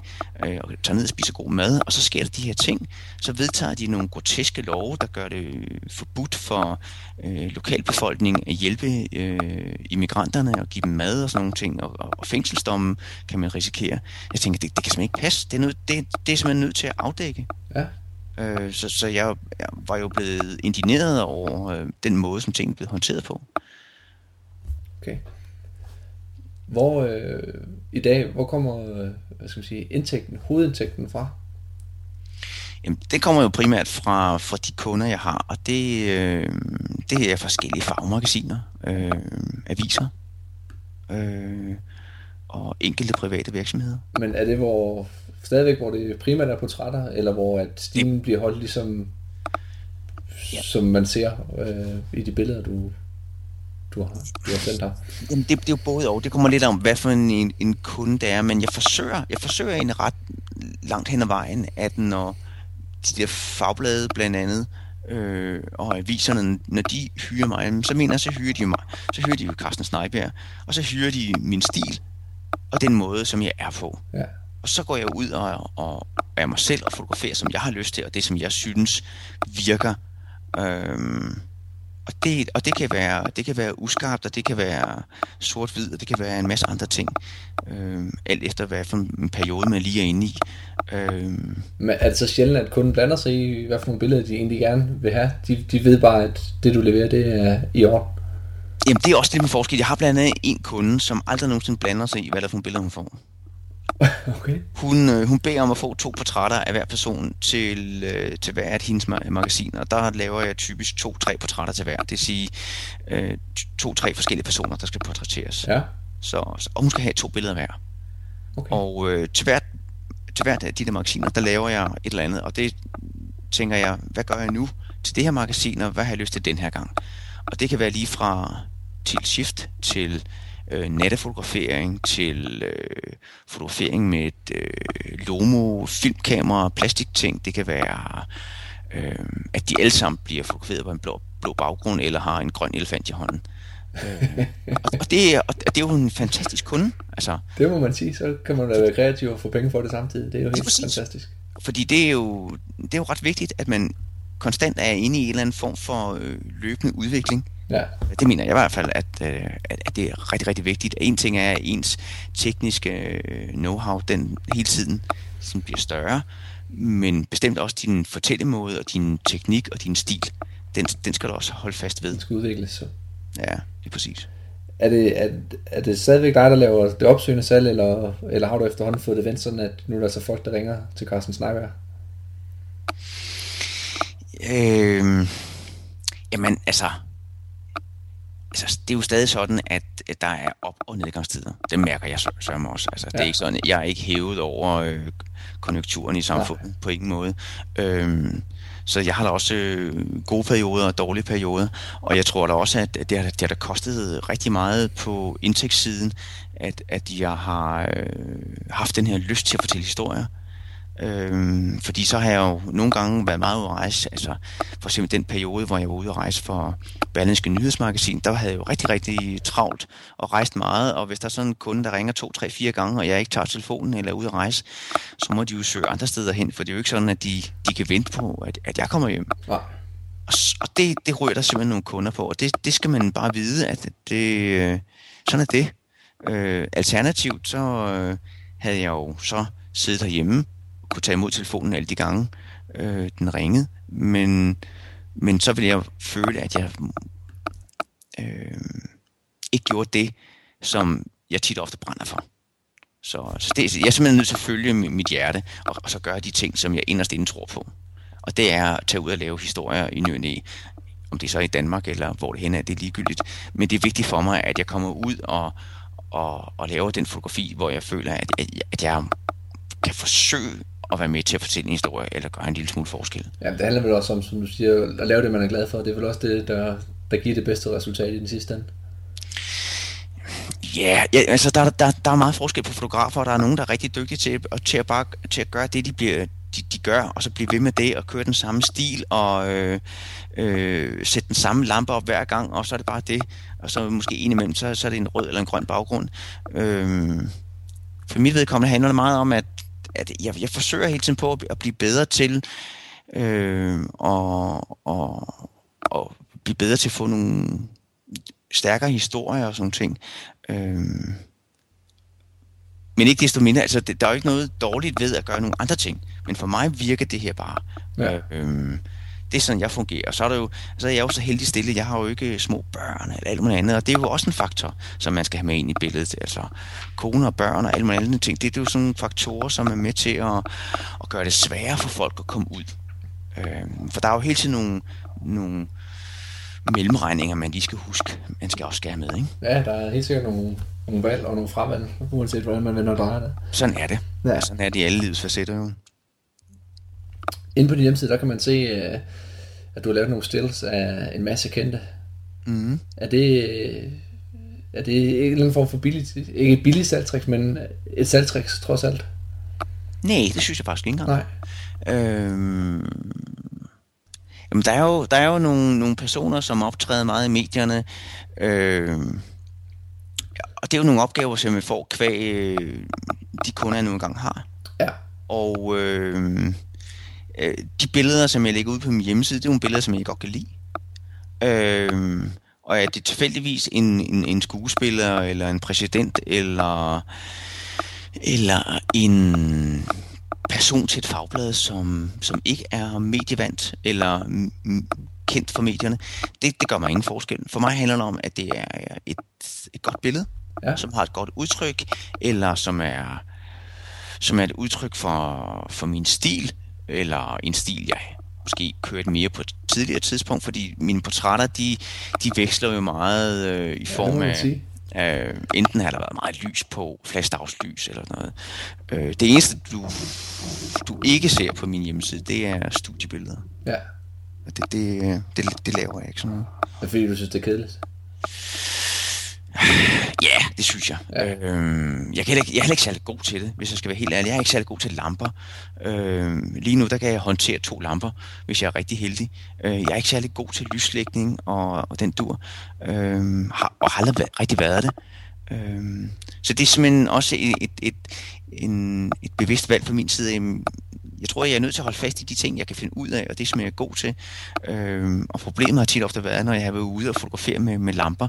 øh, og tager ned og spiser god mad, og så sker der de her ting. Så vedtager de nogle groteske love, der gør det øh, forbudt for øh, lokalbefolkningen at hjælpe øh, immigranterne og give dem mad og sådan nogle ting, og, og, og fængselsdommen kan man risikere. Jeg tænker, det, det kan simpelthen ikke passe. Det er, noget, det, det er simpelthen nødt til at afdække. Ja. Øh, så, så jeg, jeg var jo blevet indineret over øh, den måde, som tingene blev håndteret på. Okay. Hvor øh, i dag, hvor kommer øh, hvad skal man sige, indtægten, hovedindtægten fra? Jamen, det kommer jo primært fra, fra de kunder, jeg har, og det, øh, det er forskellige fagmagasiner, øh, aviser øh, og enkelte private virksomheder. Men er det hvor, stadigvæk, hvor det primært er portrætter, eller hvor at stilen bliver holdt ligesom, ja. som man ser øh, i de billeder, du, du har, du har sendt her? Jamen, det, det er jo både og. Det kommer lidt om, hvad for en, en kunde det er, men jeg forsøger, jeg forsøger en ret langt hen ad vejen, at når de der fagblade blandt andet, øh, og aviserne, når de hyrer mig, så mener jeg, så hyrer de mig. Så hyrer de jo Carsten Snejbjerg, og så hyrer de min stil, og den måde, som jeg er på. Ja. Og så går jeg ud og, og er mig selv og fotograferer, som jeg har lyst til, og det, som jeg synes virker. Øhm, og det, og det kan være det kan være uskarpt, og det kan være sort-hvid, og det kan være en masse andre ting. Øhm, alt efter hvad for en periode man lige er inde i. Øhm, Men er det så sjældent, at kunden blander sig i, hvad for nogle billeder de egentlig gerne vil have? De, de ved bare, at det du leverer, det er i orden. Jamen det er også lidt med forskel. Jeg har blandt andet en kunde, som aldrig nogensinde blander sig i, hvad der for nogle billeder hun får. <laughs> Okay. Hun, øh, hun beder om at få to portrætter af hver person til, øh, til hver af hendes magasiner. Og der laver jeg typisk to-tre portrætter til hver. Det vil sige øh, to-tre forskellige personer, der skal portrætteres. Ja. Så, så, og hun skal have to billeder hver. Okay. Og øh, til, hvert, til hvert af de der magasiner, der laver jeg et eller andet. Og det tænker jeg, hvad gør jeg nu til det her magasin, og hvad har jeg lyst til den her gang? Og det kan være lige fra til shift til øh, nettefotografering til øh, fotografering med et øh, Lomo filmkamera, plastikting. Det kan være, øh, at de alle sammen bliver fotograferet på en blå, blå baggrund eller har en grøn elefant i hånden. øh, og, og, det er, og det er jo en fantastisk kunde. Altså, det må man sige. Så kan man være kreativ og få penge for det samtidig. Det er jo helt fantastisk. Fordi det er, jo, det er jo ret vigtigt, at man konstant er inde i en eller anden form for øh, løbende udvikling. Ja. Det mener jeg i hvert fald, at, øh, at det er rigtig, rigtig vigtigt. En ting er, at ens tekniske øh, know-how, den hele tiden sådan bliver større, men bestemt også din fortællemåde og din teknik og din stil, den, den skal du også holde fast ved. Den skal udvikles så. Ja, det er præcis. Er det, er, er det stadigvæk dig, der laver det opsøgende salg, eller, eller har du efterhånden fået det vendt sådan, at nu er der så folk, der ringer til Carsten Sneiberg? Øh, jamen, altså, altså, det er jo stadig sådan, at, der er op- og nedgangstider. Det mærker jeg sørme også. Altså, det er ikke sådan, jeg er ikke hævet over øh, konjunkturen i samfundet ja. på ingen måde. Øhm, så jeg har da også øh, gode perioder og dårlige perioder, og jeg tror da også, at det har, det har da kostet rigtig meget på indtægtssiden, at, at jeg har øh, haft den her lyst til at fortælle historier. Øhm, fordi så har jeg jo nogle gange været meget ude at rejse. Altså, for eksempel den periode, hvor jeg var ude at rejse for Berlingske Nyhedsmagasin, der havde jeg jo rigtig, rigtig travlt og rejst meget. Og hvis der er sådan en kunde, der ringer to, tre, fire gange, og jeg ikke tager telefonen eller er ude at rejse, så må de jo søge andre steder hen, for det er jo ikke sådan, at de, de kan vente på, at, at jeg kommer hjem. Ja. Og, og det, det rører der simpelthen nogle kunder på, og det, det skal man bare vide, at det, sådan er det. Øh, alternativt, så øh, havde jeg jo så siddet derhjemme kunne tage imod telefonen alle de gange, øh, den ringede. Men, men så ville jeg føle, at jeg øh, ikke gjorde det, som jeg tit ofte brænder for. Så, så det, jeg er simpelthen nødt til at følge mit hjerte, og, og så gøre de ting, som jeg inderst inde tror på. Og det er at tage ud og lave historier i ny om det er så i Danmark eller hvor det hen er, det er ligegyldigt. Men det er vigtigt for mig, at jeg kommer ud og, og, og laver den fotografi, hvor jeg føler, at, at jeg kan forsøge at være med til at fortælle en historie, eller gøre en lille smule forskel. Ja, det handler vel også om, som du siger, at lave det, man er glad for. Det er vel også det, der, der giver det bedste resultat i den sidste ende. Ja, ja altså der, der, der er meget forskel på fotografer, og der er nogen, der er rigtig dygtige til, til, at, bare, til at gøre det, de, bliver, de, de gør, og så blive ved med det, og køre den samme stil, og øh, øh, sætte den samme lampe op hver gang, og så er det bare det, og så måske en imellem, så, så er det en rød eller en grøn baggrund. Øh, for mit vedkommende handler det meget om, at at jeg, jeg forsøger hele tiden på at, at blive bedre til øh, og, og, og blive bedre til at få nogle stærkere historier og sådan ting. Øh, men ikke desto mindre, altså det, der er jo ikke noget dårligt ved at gøre nogle andre ting. Men for mig virker det her bare. Ja. Øh, det er sådan, jeg fungerer. Og så er, der jo, så er jeg jo så heldig stille. Jeg har jo ikke små børn eller alt muligt andet. Og det er jo også en faktor, som man skal have med ind i billedet. Altså kone og børn og alle mulige andre ting. Det, det er jo sådan faktorer, som er med til at, at gøre det sværere for folk at komme ud. Øh, for der er jo hele tiden nogle, nogle mellemregninger, man lige skal huske. Man skal også skære med, ikke? Ja, der er helt sikkert nogle, nogle valg og nogle fravalg, uanset hvordan man vender og drejer det. Sådan er det. Ja. sådan er det i alle livets facetter jo. Inde på din hjemmeside, der kan man se, øh, at du har lavet nogle stills af en masse kendte. Mm. Er det, er det en eller anden form for billigt, ikke et billigt salgtrik, men et salgtrik trods alt? Nej, det synes jeg faktisk ikke engang. Nej. Øhm, jamen, der er jo, der er jo nogle, nogle personer, som optræder meget i medierne, øhm, og det er jo nogle opgaver, som jeg får kvæg øh, de kunder, jeg nu engang har. Ja. Og øh, øh, de billeder, som jeg lægger ud på min hjemmeside, det er nogle billeder, som jeg godt kan lide. Øh, og er det tilfældigvis en, en, en skuespiller, eller en præsident, eller, eller en person til et fagblad, som, som ikke er medievant, eller kendt for medierne, det, det gør mig ingen forskel. For mig handler det om, at det er et, et godt billede, ja. som har et godt udtryk, eller som er, som er et udtryk for, for min stil, eller en stil, jeg måske kørt mere på et tidligere tidspunkt, fordi mine portrætter, de, de veksler jo meget øh, i form af... Øh, enten har der været meget lys på, flashdagslys eller noget. Øh, det eneste, du, du ikke ser på min hjemmeside, det er studiebilleder. Ja. Og det, det, det, det laver jeg ikke sådan noget. Det er fordi, du synes, det er kedeligt? Ja, det synes jeg. Ja. Øhm, jeg, kan ikke, jeg er heller ikke særlig god til det, hvis jeg skal være helt ærlig. Jeg er ikke særlig god til lamper. Øhm, lige nu der kan jeg håndtere to lamper, hvis jeg er rigtig heldig. Øh, jeg er ikke særlig god til lyslægning og, og den dur. Øhm, har, og har aldrig været, rigtig været det. Øhm, så det er simpelthen også et, et, et, en, et bevidst valg fra min side jeg tror, jeg er nødt til at holde fast i de ting, jeg kan finde ud af, og det som jeg er god til. Øhm, og problemet har tit ofte været, når jeg har været ude og fotografere med, med lamper,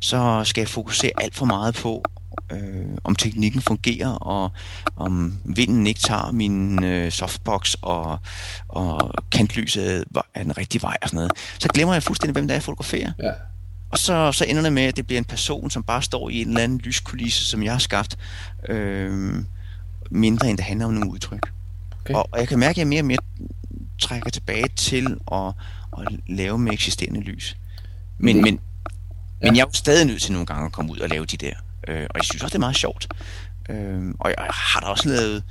så skal jeg fokusere alt for meget på, øh, om teknikken fungerer, og om vinden ikke tager min øh, softbox, og, og kantlyset er den rigtige vej og sådan noget. Så glemmer jeg fuldstændig, hvem der er, jeg fotograferer. Ja. Og så, så ender det med, at det bliver en person, som bare står i en eller anden lyskulisse, som jeg har skabt, øh, mindre end det handler om nogle udtryk. Okay. Og, og jeg kan mærke, at jeg mere og mere trækker tilbage til at, at lave med eksisterende lys. Men, men, ja. men jeg er jo stadig nødt til nogle gange at komme ud og lave de der. Øh, og jeg synes også, det er meget sjovt. Øh, og jeg har da også lavet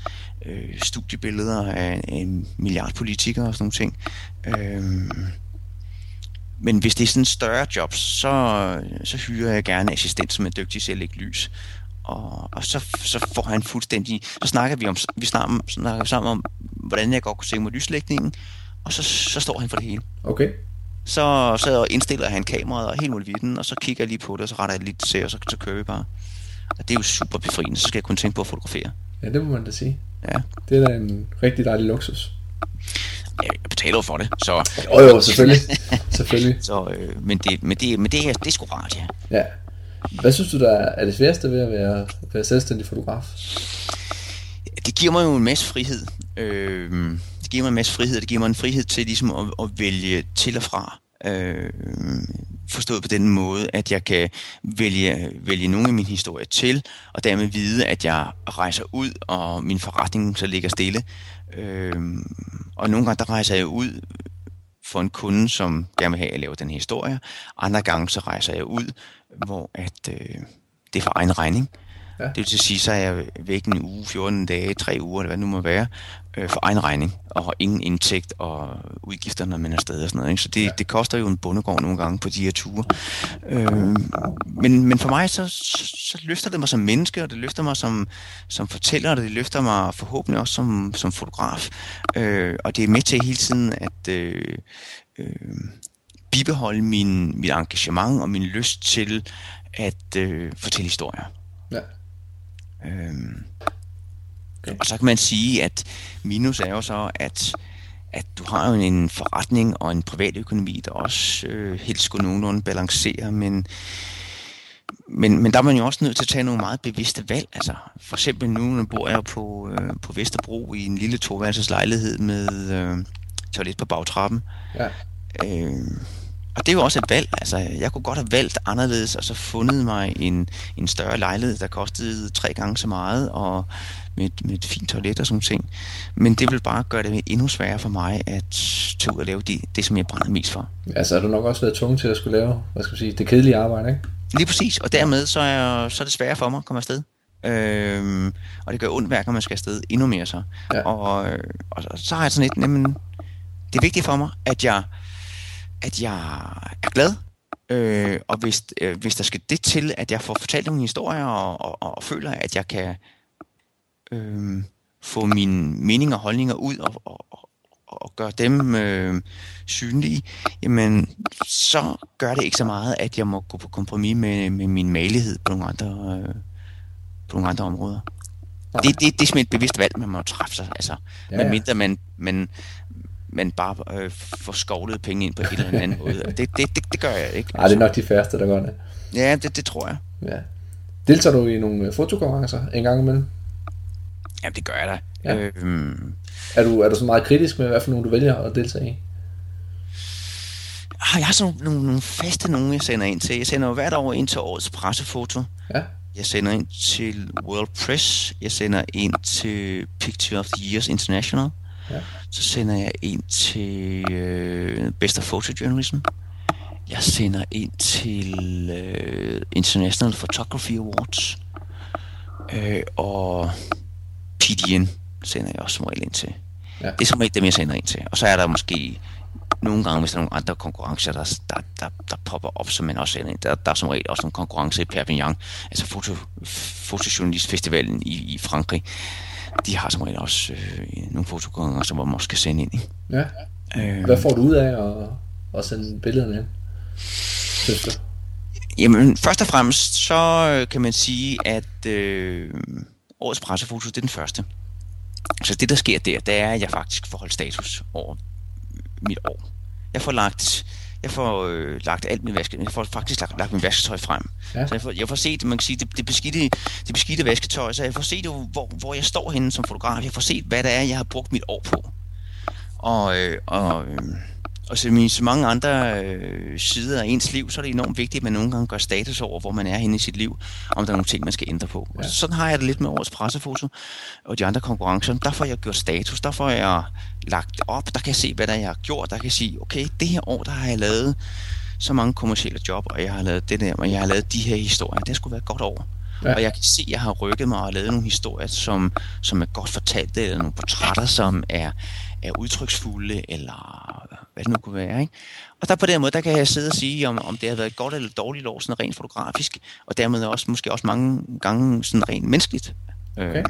øh, studiebilleder af en milliard politikere og sådan nogle ting. Øh, men hvis det er sådan større job, så, så hyrer jeg gerne assistent, som er dygtig til at lægge lys og, og så, så får han fuldstændig, så snakker vi om, vi snakker, snakker sammen om, hvordan jeg godt kunne se mod lyslægningen, og så, så står han for det hele. Okay. Så, så indstiller han kameraet og helt muligt og så kigger jeg lige på det, og så retter jeg lidt til, og så, så kører vi bare. Og det er jo super befriende, så skal jeg kun tænke på at fotografere. Ja, det må man da sige. Ja. Det er da en rigtig dejlig luksus. Jeg betaler for det, så... Jo, jo, selvfølgelig. <laughs> selvfølgelig. så, øh, men det, men det, men det, er, det er sgu rart, ja. Ja, hvad synes du, der er det sværeste ved at være, være selvstændig fotograf? Det giver mig jo en masse frihed. Øh, det giver mig en masse frihed. Det giver mig en frihed til ligesom at, at vælge til og fra. Øh, forstået på den måde, at jeg kan vælge, vælge nogle af mine historier til, og dermed vide, at jeg rejser ud, og min forretning så ligger stille. Øh, og nogle gange, der rejser jeg ud for en kunde, som gerne vil have, at jeg laver den her historie. Andre gange, så rejser jeg ud hvor at øh, det er for egen regning. Ja. Det vil sige, så er jeg væk en uge, 14 dage, 3 uger, eller hvad nu må være, øh, for egen regning, og har ingen indtægt og udgifter, når man er afsted og sådan noget. Ikke? Så det, ja. det koster jo en bundegård nogle gange på de her ture. Øh, men, men for mig, så, så løfter det mig som menneske, og det løfter mig som, som fortæller, og det løfter mig forhåbentlig også som, som fotograf. Øh, og det er med til hele tiden at... Øh, øh, bibeholde min, mit engagement og min lyst til at øh, fortælle historier. Ja. Øhm, okay. Og så kan man sige, at minus er jo så, at, at du har jo en forretning og en privat økonomi, der også øh, helst skulle nogenlunde balancere, men, men, men der er man jo også nødt til at tage nogle meget bevidste valg. Altså, for eksempel nu bor jeg på, øh, på Vesterbro i en lille toværelses lejlighed med øh, toilet på bagtrappen. Ja. Øh, og det er jo også et valg. Altså, jeg kunne godt have valgt anderledes, og så fundet mig en, en større lejlighed, der kostede tre gange så meget, og med, med et fint toilet og sådan ting. Men det vil bare gøre det endnu sværere for mig at tage ud og lave det, det som jeg brænder mest for. Ja, så har du nok også været tvunget til at skulle lave, hvad skal jeg sige, det kedelige arbejde, ikke? Lige præcis, og dermed så er, så er det sværere for mig at komme afsted. Øhm, og det gør ondt værk, når man skal afsted endnu mere så. Ja. Og, og, og så har jeg sådan lidt, jamen, det er vigtigt for mig, at jeg, at jeg er glad, øh, og hvis, øh, hvis der skal det til, at jeg får fortalt nogle historier, og, og, og føler, at jeg kan øh, få mine meninger og holdninger ud, og, og, og gøre dem øh, synlige, jamen så gør det ikke så meget, at jeg må gå på kompromis med, med min malighed på nogle andre, øh, på nogle andre områder. Det, det, det er simpelthen et bevidst valg, man må træffe sig. Altså, ja, ja. Medmindre man, man, man bare øh, får skovlet penge ind på et eller andet måde. Det, det, det, det gør jeg ikke. Nej, det er nok de færreste, der gør det. Ja, det, det tror jeg. Ja. Deltager du i nogle fotokonkurrencer en gang imellem? Ja, det gør jeg da. Ja. Øhm, er du, er du så meget kritisk med, hvad for nogle du vælger at deltage i? Ah, jeg har sådan nogle, nogle, nogle faste nogle, jeg sender ind til. Jeg sender jo hvert år ind til årets pressefoto. Ja. Jeg sender ind til World Press. Jeg sender ind til Picture of the Years International. Ja. Så sender jeg ind til uh, Best of Photojournalism. Jeg sender ind til uh, International Photography Awards. Uh, og PDN sender jeg også som regel ind til. Ja. Det er som regel dem, jeg sender ind til. Og så er der måske nogle gange, hvis der er nogle andre konkurrencer, der, der, der, der popper op, som man også sender ind. Der, der er som regel også en konkurrence i Perpignan, altså foto, Fotojournalistfestivalen i, i Frankrig. De har som regel også øh, nogle fotokonkurrencer, hvor man kan sende ind i. Ja. Øh, Hvad får du ud af at, at sende billederne ind? Synes du? Jamen, først og fremmest, så øh, kan man sige, at øh, årets pressefoto, det er den første. Så det, der sker der, det er, at jeg faktisk får holdt status over mit år. Jeg får lagt, jeg får øh, lagt alt min vaske, jeg får faktisk lagt, lagt min vasketøj frem. Ja. Så jeg får, jeg får set, man kan sige, det, det, beskidte, det beskidte vasketøj, så jeg får set, hvor, hvor jeg står henne som fotograf. Jeg får set, hvad det er, jeg har brugt mit år på. Og, øh, og øh, og som i så mange andre øh, sider af ens liv, så er det enormt vigtigt, at man nogle gange gør status over, hvor man er henne i sit liv, om der er nogle ting, man skal ændre på. Ja. Og sådan har jeg det lidt med årets pressefoto og de andre konkurrencer. Der får jeg gjort status, der får jeg lagt op, der kan jeg se, hvad der jeg har gjort, der kan jeg sige, okay, det her år, der har jeg lavet så mange kommersielle job, og jeg har lavet det der, og jeg har lavet de her historier. Det skulle være godt år. Ja. Og jeg kan se, at jeg har rykket mig og lavet nogle historier, som, som er godt fortalt, eller nogle portrætter, som er, er udtryksfulde, eller hvad det nu kunne være. Ikke? Og der på den måde, der kan jeg sidde og sige, om, om det har været et godt eller dårligt år, sådan rent fotografisk, og dermed også måske også mange gange sådan rent menneskeligt. Okay. Øh,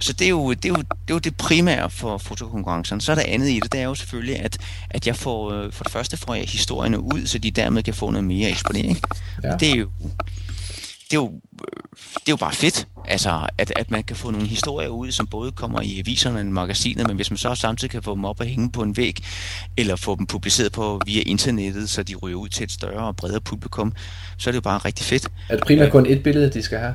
så det er, jo, det, er jo, det er jo det primære for fotokonkurrencen. Så er der andet i det, det er jo selvfølgelig, at, at jeg får, øh, for det første får jeg historierne ud, så de dermed kan få noget mere eksponering. Ja. Og det er jo det er jo, det er jo bare fedt, altså, at, at man kan få nogle historier ud, som både kommer i aviserne og magasinet, men hvis man så samtidig kan få dem op og hænge på en væg, eller få dem publiceret på via internettet, så de ryger ud til et større og bredere publikum, så er det jo bare rigtig fedt. Er det primært kun et billede, de skal have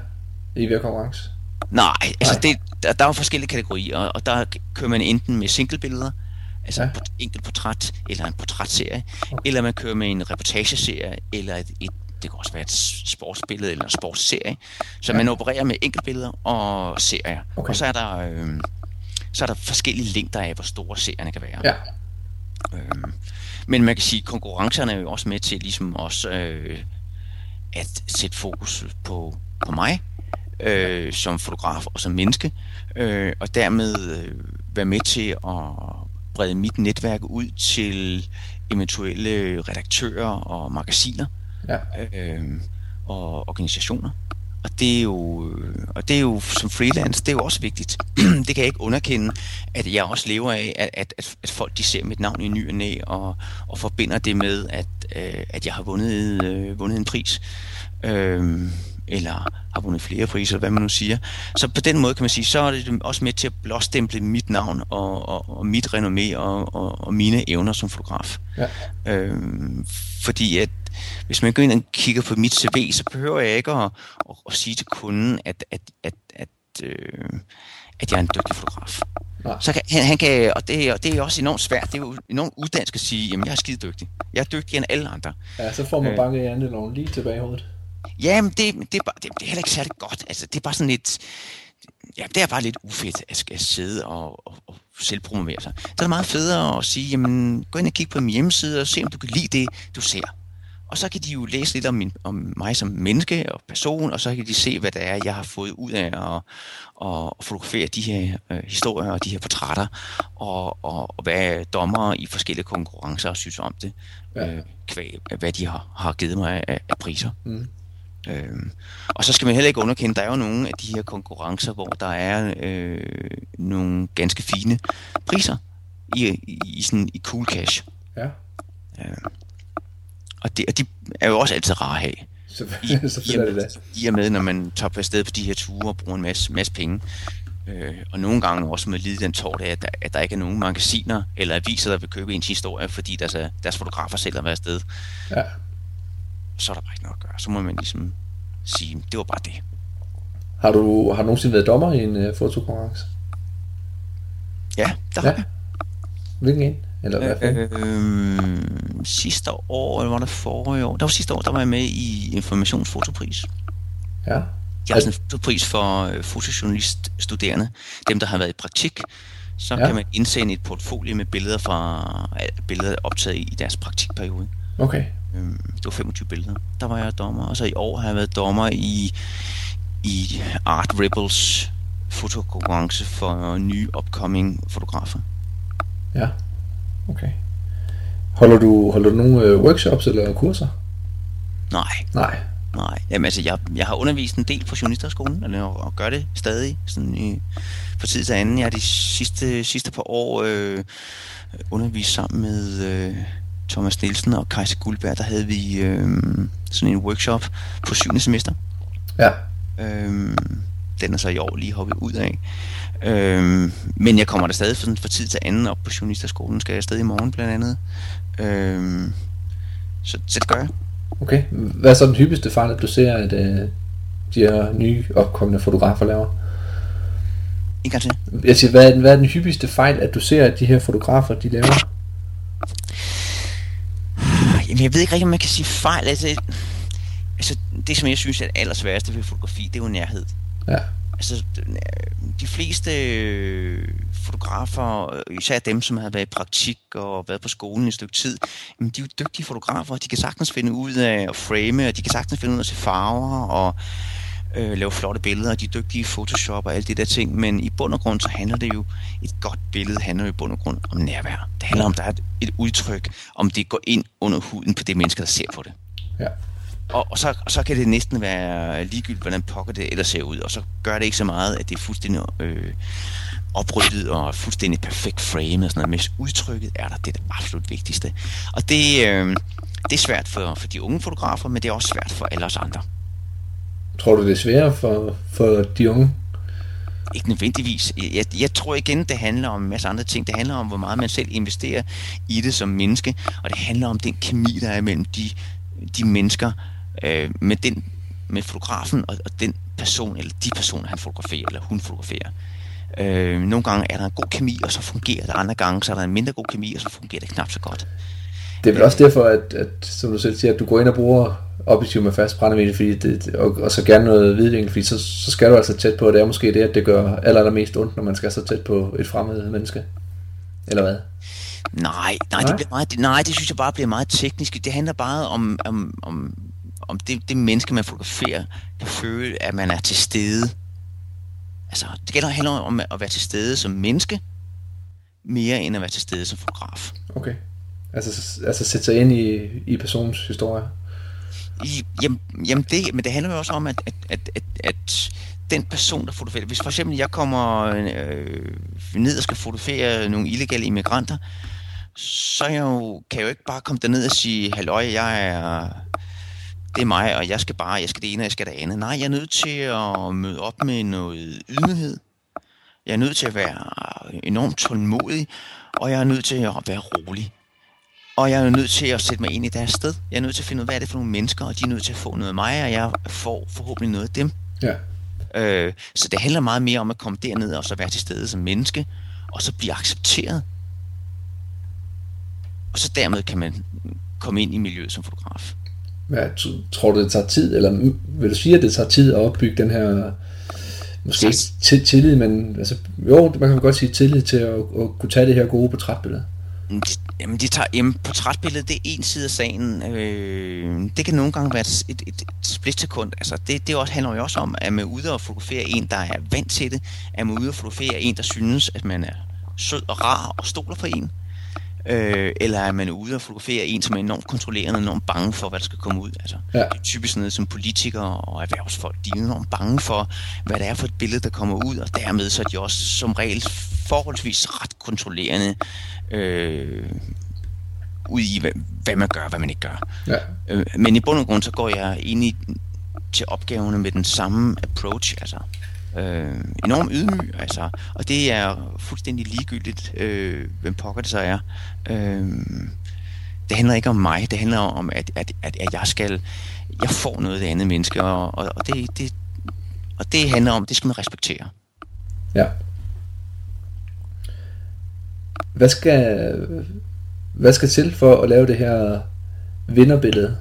i hver konkurrence? Nej, altså Det, der, der er jo forskellige kategorier, og der kører man enten med singlebilleder, altså ja. et enkelt portræt, eller en portrætserie, okay. eller man kører med en reportageserie, eller et, et det kan også være et sportsbillede eller en sportsserie. Så ja. man opererer med enkeltbilleder og serier. Okay. Og så er der... Øh, så er der forskellige længder af, hvor store serierne kan være. Ja. Øhm, men man kan sige, at konkurrencerne er jo også med til ligesom også øh, at sætte fokus på, på mig øh, som fotograf og som menneske, øh, og dermed øh, være med til at brede mit netværk ud til eventuelle redaktører og magasiner, ja. øh, og organisationer. Og det, er jo, og det er jo som freelance, det er jo også vigtigt. <clears throat> det kan jeg ikke underkende, at jeg også lever af, at, at, at folk de ser mit navn i ny og næ, og, og forbinder det med, at, øh, at jeg har vundet, øh, vundet en pris. Øh, eller har vundet flere priser, hvad man nu siger. Så på den måde kan man sige, så er det også med til at blåstemple mit navn og, og, og mit renommé og, og, og mine evner som fotograf. Ja. Øhm, fordi at hvis man går ind og kigger på mit CV, så behøver jeg ikke at, at, at sige til kunden, at, at, at, at, øh, at jeg er en dygtig fotograf. Nej. Så kan, han, han kan, og det, og det er også enormt svært, det er jo enormt uddansk at sige, jamen jeg er skide dygtig. Jeg er dygtigere end alle andre. Ja, så får man øh, banket janteloven lige tilbage i hovedet. Jamen, det, det, er bare, det, det er heller ikke særlig godt. Altså, det er bare sådan lidt... Ja, det er bare lidt ufedt at skal sidde og, og, og selv promovere sig. Så er det meget federe at sige, jamen, gå ind og kig på min hjemmeside og se, om du kan lide det, du ser. Og så kan de jo læse lidt om, min, om mig som menneske og person, og så kan de se, hvad det er, jeg har fået ud af at, at, fotografere de her øh, historier og de her portrætter, og, og, og hvad dommere i forskellige konkurrencer synes om det, ja. øh, kvæg, hvad de har, har givet mig af, af priser. Mm. Øhm, og så skal man heller ikke underkende, der er jo nogle af de her konkurrencer, hvor der er øh, nogle ganske fine priser i, i, i, sådan, i cool cash. Ja. Øhm, og, det, og de er jo også altid rare at have. Selvfølgelig, selvfølgelig er det det. I og med, når man tager på sted på de her ture og bruger en masse, masse penge. Øh, og nogle gange også med lide den tårt af, at der, at der ikke er nogen magasiner eller aviser, der vil købe ens historie, fordi deres, deres fotografer selv har været afsted. Ja så er der bare ikke noget at gøre. Så må man ligesom sige, det var bare det. Har du, har du nogensinde været dommer i en uh, fotokonkurrence? Ja, der ja. har jeg. Hvilken en? Eller hvad øh, øh, sidste år, eller var det forrige år? Der var sidste år, der var jeg med i Informationsfotopris. Ja. Jeg har sådan en fotopris for øh, fotojournaliststuderende. Dem, der har været i praktik. Så ja. kan man indsende et portfolio med billeder fra billeder optaget i deres praktikperiode. Okay. Øhm, det var 25 billeder. Der var jeg dommer. Og så i år har jeg været dommer i, i Art Rebels fotokonkurrence for nye upcoming fotografer. Ja, okay. Holder du, holder du nogle øh, workshops eller kurser? Nej. Nej. Nej, jamen altså, jeg, jeg har undervist en del på journalisterskolen, eller, og, og gør det stadig, sådan i, fra tid til anden. Jeg har de sidste, sidste par år øh, undervist sammen med øh, Thomas Nielsen og Kajse Guldberg, der havde vi øh, sådan en workshop på 7. semester. Ja. Øh, den er så i år lige hoppet ud af. Øh, men jeg kommer der stadig for, for tid til anden op på journalisterskolen. Skal jeg stadig i morgen blandt andet. Øh, så, så det gør jeg. Okay. Hvad er så den hyppigste fejl, at du ser, at øh, de her nye opkommende fotografer laver? En gang til. Jeg siger, hvad er, den, hvad er den hyppigste fejl, at du ser, at de her fotografer, de laver? Jamen, jeg ved ikke rigtig, om man kan sige fejl. Altså, altså det, som jeg synes er det allersværeste ved fotografi, det er jo nærhed. Ja. Altså, øh, de fleste øh, fotografer, øh, især dem, som har været i praktik og været på skolen i et stykke tid, jamen, de er jo dygtige fotografer. De kan sagtens finde ud af at frame, og de kan sagtens finde ud af at se farver, og øh, lave flotte billeder, og de er dygtige i Photoshop og alt det der ting, men i bund og grund, så handler det jo, et godt billede handler jo i bund og grund om nærvær. Det handler om, der er et, et udtryk, om det går ind under huden på det menneske, der ser på det. Ja. Og, og, så, så kan det næsten være ligegyldigt, hvordan pokker det ellers ser ud, og så gør det ikke så meget, at det er fuldstændig øh, opryddet og fuldstændig perfekt frame og sådan noget, men udtrykket er der, det er det absolut vigtigste. Og det, øh, det er svært for, for de unge fotografer, men det er også svært for alle os andre. Tror du, det er sværere for, for de unge? Ikke nødvendigvis. Jeg, jeg tror igen, det handler om en masse andre ting. Det handler om, hvor meget man selv investerer i det som menneske, og det handler om den kemi, der er mellem de, de mennesker, øh, med, den, med fotografen og, og den person, eller de personer, han fotograferer, eller hun fotograferer. Øh, nogle gange er der en god kemi, og så fungerer det. Andre gange så er der en mindre god kemi, og så fungerer det knap så godt. Det er vel også derfor, at, at som du selv siger, at du går ind og bruger objektiv med fast brændemedie, fordi det, og, og, så gerne noget hvidvinkel, fordi så, så skal du altså tæt på, det er måske det, at det gør aller, allermest ondt, når man skal så tæt på et fremmed menneske. Eller hvad? Nej, nej, nej? Det bliver meget, nej, det synes jeg bare bliver meget teknisk. Det handler bare om, om, om, om det, det menneske, man fotograferer, kan føle, at man er til stede. Altså, det gælder handler om at være til stede som menneske, mere end at være til stede som fotograf. Okay. Altså, altså sætte sig ind i, i personens historie? I, jamen, jamen det, men det handler jo også om, at, at, at, at, at den person, der fotograferer, hvis for eksempel jeg kommer øh, ned og skal fotografere nogle illegale immigranter, så jeg jo, kan jeg jo ikke bare komme derned og sige, halløj, jeg er, det er mig, og jeg skal bare, jeg skal det ene, og jeg skal det andet. Nej, jeg er nødt til at møde op med noget ydmyghed. Jeg er nødt til at være enormt tålmodig, og jeg er nødt til at være rolig. og jeg er nødt til at sætte mig ind i deres sted. Jeg er nødt til at finde ud af, hvad er det for nogle mennesker, og de er nødt til at få noget af mig, og jeg får forhåbentlig noget af dem. Ja. Øh, så det handler meget mere om at komme derned og så være til stede som menneske, og så blive accepteret. Og så dermed kan man komme ind i miljøet som fotograf. Hvad, tror du, det tager tid, eller vil du sige, at det tager tid at opbygge den her, måske ikke til tillid, men altså, jo, man kan godt sige tillid til at, at kunne tage det her gode portrætbillede? Jamen, de tager, jamen, portrætbilledet, det er en side af sagen. Øh, det kan nogle gange være et, et, et splitsekund. Altså, det, det også, handler jo også om, at man er ude og fotografere en, der er vant til det. At man er ude og fotografere en, der synes, at man er sød og rar og stoler for en. Øh, eller er man ude og fotografere en, som er enormt kontrollerende, enormt bange for, hvad der skal komme ud. Altså, ja. Det er typisk noget som politikere og erhvervsfolk, de er enormt bange for, hvad det er for et billede, der kommer ud, og dermed så er de også som regel forholdsvis ret kontrollerende øh, ud i, hvad, hvad man gør, hvad man ikke gør. Ja. Øh, men i bund og grund, så går jeg ind i, til opgaverne med den samme approach, altså øh, enormt ydmyg, altså, og det er fuldstændig ligegyldigt, øh, hvem pokker det så er. Øh, det handler ikke om mig, det handler om, at, at, at, at jeg skal, jeg får noget af det andet menneske, og, og, og, det, det, og det handler om, det skal man respektere. Ja. Hvad skal, hvad skal til for at lave det her vinderbillede?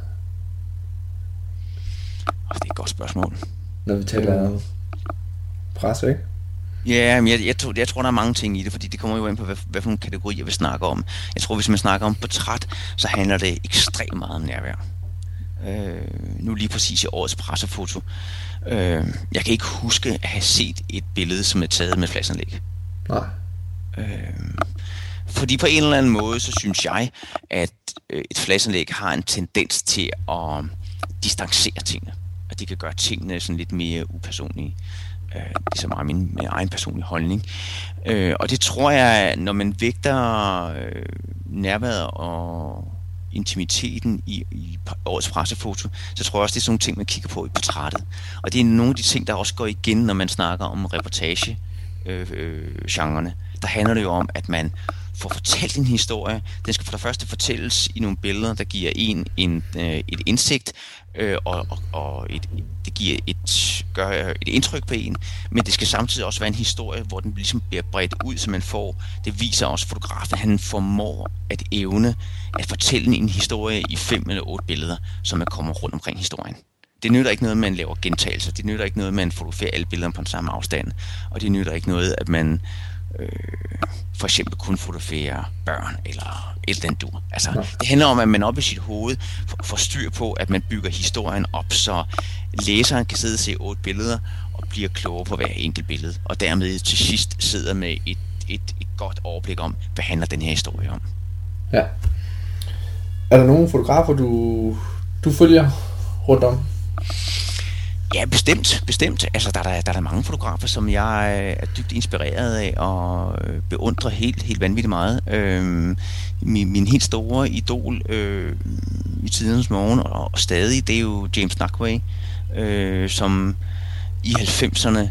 Det er et godt spørgsmål. Når vi taler om presse, ikke? Ja, men jeg, jeg, tror, jeg tror, der er mange ting i det, fordi det kommer jo ind på, hvad, hvad for nogle kategorier vi snakker om. Jeg tror, hvis man snakker om portræt, så handler det ekstremt meget om nærvær. Øh, nu lige præcis i årets pressefoto. Øh, jeg kan ikke huske at have set et billede, som er taget med fladsanlæg. Nej. Øh, fordi på en eller anden måde, så synes jeg, at øh, et fladsanlæg har en tendens til at distancere tingene. At de kan gøre tingene sådan lidt mere upersonlige. Øh, det er så meget min, min egen personlige holdning. Øh, og det tror jeg, når man vægter øh, nærværet og intimiteten i, i årets pressefoto, så tror jeg også, det er sådan nogle ting, man kigger på i portrættet. Og det er nogle af de ting, der også går igen, når man snakker om reportage øh, øh, genrerne. Der handler det jo om, at man får fortalt en historie. Den skal for det første fortælles i nogle billeder, der giver en, en øh, et indsigt, øh, og, og, og et, det giver et, gør øh, et indtryk på en, men det skal samtidig også være en historie, hvor den ligesom bliver bredt ud, så man får, det viser også fotografen, han formår at evne at fortælle en historie i fem eller otte billeder, som man kommer rundt omkring historien. Det nytter ikke noget, at man laver gentagelser. Det nytter ikke noget, at man fotograferer alle billederne på den samme afstand. Og det nytter ikke noget, at man øh, for eksempel kun fotografere børn eller et eller andet Altså, det handler om, at man op i sit hoved får styr på, at man bygger historien op, så læseren kan sidde og se otte billeder og bliver klogere på hver enkelt billede, og dermed til sidst sidder med et, et, et godt overblik om, hvad handler den her historie om. Ja. Er der nogle fotografer, du, du følger rundt om? Ja, bestemt, bestemt. Altså, der er der, der, er mange fotografer, som jeg øh, er dybt inspireret af og øh, beundrer helt, helt vanvittigt meget. Øhm, min, min helt store idol øh, i tidens morgen, og, og stadig, det er jo James Knockway, øh, som i 90'erne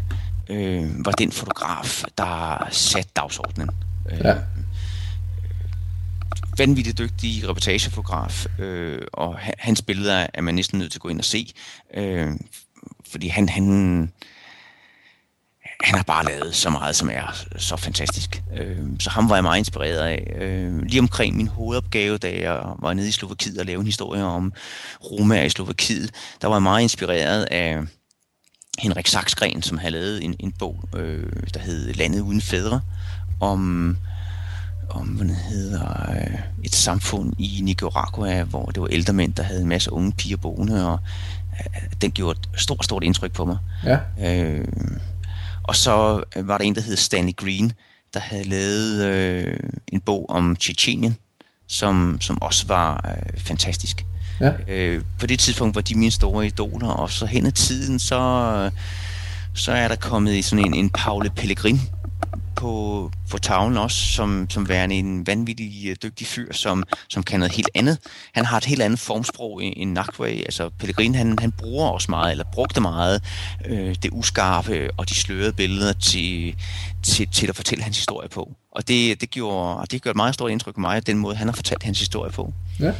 øh, var den fotograf, der satte dagsordenen. Ja. Øh, vanvittigt dygtig reportagefotograf, øh, og hans billeder er man næsten nødt til at gå ind og se. Øh, fordi han, han, han har bare lavet så meget, som er så fantastisk. Øh, så ham var jeg meget inspireret af. Øh, lige omkring min hovedopgave, da jeg var nede i Slovakiet og lavede en historie om Roma i Slovakiet, der var jeg meget inspireret af Henrik Saksgren, som havde lavet en, en bog, øh, der hed Landet uden fædre, om om, hvad det hedder, øh, et samfund i Nicaragua, hvor det var ældre mænd, der havde en masse unge piger boende, og den gjorde et stort, stort indtryk på mig. Ja. Øh, og så var der en, der hed Stanley Green, der havde lavet øh, en bog om Tjetjenien, som, som også var øh, fantastisk. Ja. Øh, på det tidspunkt var de mine store idoler, og så hen ad tiden, så, så er der kommet sådan en, en Paule Pellegrin på, på tavlen også, som, som værende en vanvittig øh, dygtig fyr, som, som kan noget helt andet. Han har et helt andet formsprog end Nakway. Altså Pellegrin, han, han bruger også meget, eller brugte meget, øh, det uskarpe og de slørede billeder til, til, til at fortælle hans historie på. Og det, det, gjorde, det gjorde et meget stort indtryk på mig, den måde, han har fortalt hans historie på. Ja.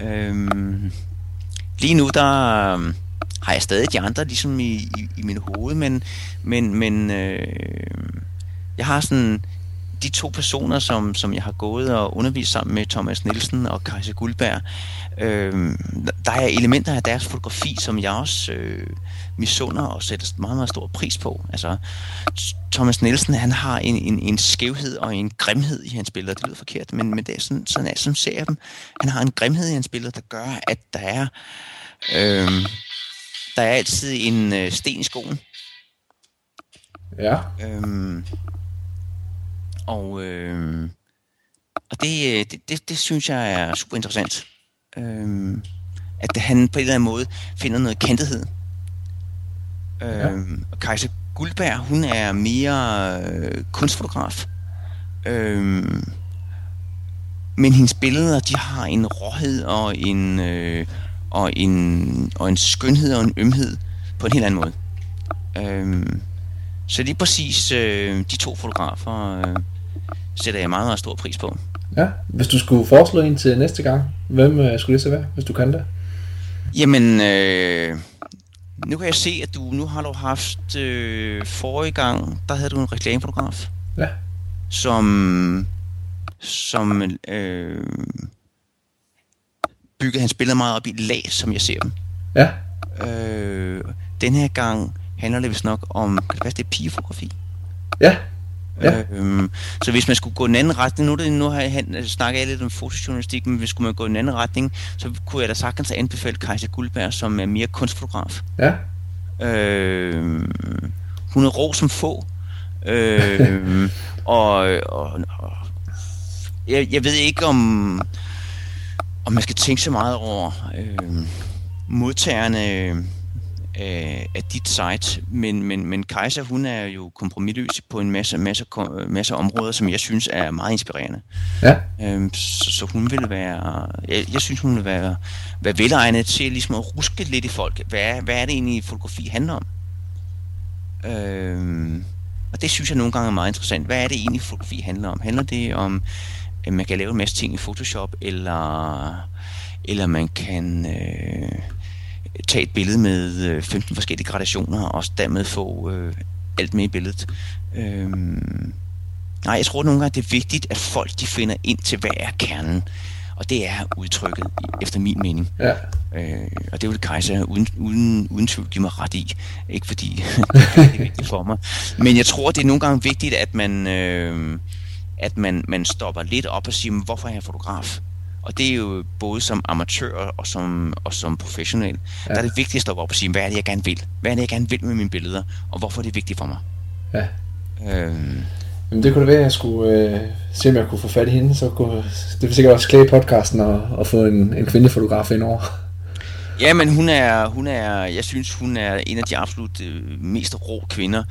Øhm, lige nu, der har jeg stadig de andre ligesom i, i, i min hoved, men, men, men øh, jeg har sådan de to personer, som, som jeg har gået og undervist sammen med Thomas Nielsen og Kajse Guldberg, øh, der er elementer af deres fotografi, som jeg også øh, misunder og sætter meget, meget stor pris på. Altså, Thomas Nielsen, han har en, en, en skævhed og en grimhed i hans billeder. Det lyder forkert, men, men det er sådan, sådan, er, sådan ser jeg dem. Han har en grimhed i hans billeder, der gør, at der er... Øh, der er altid en øh, sten i skoen. Ja. Øhm, og øh, og det, øh, det, det, det synes jeg er super interessant. Øhm, at han på en eller anden måde finder noget kentethed. Øhm, ja. Og Kajse Guldberg, hun er mere øh, kunstfotograf. Øhm, men hendes billeder, de har en råhed og en, øh, og en, og en skønhed og en ømhed på en helt anden måde. Øhm, så lige præcis øh, de to fotografer øh, sætter jeg meget, meget stor pris på. Ja, hvis du skulle foreslå en til næste gang, hvem øh, skulle det så være, hvis du kan det? Jamen, øh, nu kan jeg se, at du nu har du haft øh, forrige gang, der havde du en reklamefotograf. Ja. Som, som øh, byggede hans billeder meget op i lag, som jeg ser dem. Ja. Øh, den her gang handler det vist nok om, kan det passe, det er pigefotografi? Ja. Ja. Øhm, så hvis man skulle gå en anden retning, nu, det, nu har jeg snakket jeg lidt om fotojournalistik, men hvis skulle man gå en anden retning, så kunne jeg da sagtens anbefale Kajsa Guldberg, som er mere kunstfotograf. Ja. Øhm, hun er rå som få. Øhm, <laughs> og, og, og jeg, jeg ved ikke om og man skal tænke så meget over øh, modtagerne øh, af dit site, men, men, men Kajsa, hun er jo kompromitløs på en masse, masse, masse områder, som jeg synes er meget inspirerende. Ja. Øh, så, så hun vil være, jeg, jeg synes, hun vil være, være velegnet til ligesom at ruske lidt i folk. Hvad, hvad er det egentlig, fotografi handler om? Øh, og det synes jeg nogle gange er meget interessant. Hvad er det egentlig, fotografi handler om? Handler det om Øh, man kan lave en masse ting i Photoshop, eller, eller man kan øh, tage et billede med 15 øh, forskellige gradationer, og dermed få øh, alt med i billedet. Øh, nej, jeg tror nogle gange, det er vigtigt, at folk de finder ind til, hvad er kernen. Og det er udtrykket, efter min mening. Ja. Øh, og det vil Kajsa uden, uden, uden tvivl give mig ret i. Ikke fordi <laughs> det er vigtigt for mig. Men jeg tror, det er nogle gange vigtigt, at man... Øh, at man, man stopper lidt op og siger, hvorfor er jeg fotograf? Og det er jo både som amatør og som, og som professionel. Ja. Der er det vigtigt at stoppe op og sige, hvad er det, jeg gerne vil? Hvad er det, jeg gerne vil med mine billeder? Og hvorfor er det vigtigt for mig? Ja. Øhm. Jamen det kunne det være, at jeg skulle øh, se, om jeg kunne få fat i hende. Så kunne, det vil sikkert også klæde podcasten og, og få en, en kvindelig fotograf ind over. Ja, men hun er, hun er, jeg synes, hun er en af de absolut øh, mest rå kvinder,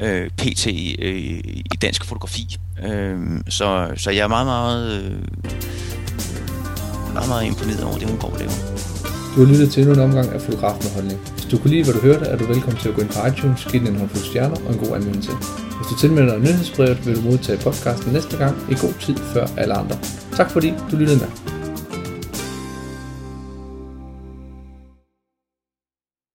øh, pt. Øh, i dansk fotografi. Øh, så, så jeg er meget, meget, øh, meget, meget imponeret over det, hun går og laver. Du har lyttet til endnu en omgang af Fotograf med Holdning. Hvis du kunne lide, hvad du hørte, er du velkommen til at gå ind på iTunes, give den en håndfuld stjerner og en god anmeldelse. Hvis du tilmelder dig nyhedsbrevet, vil du modtage podcasten næste gang i god tid før alle andre. Tak fordi du lyttede med.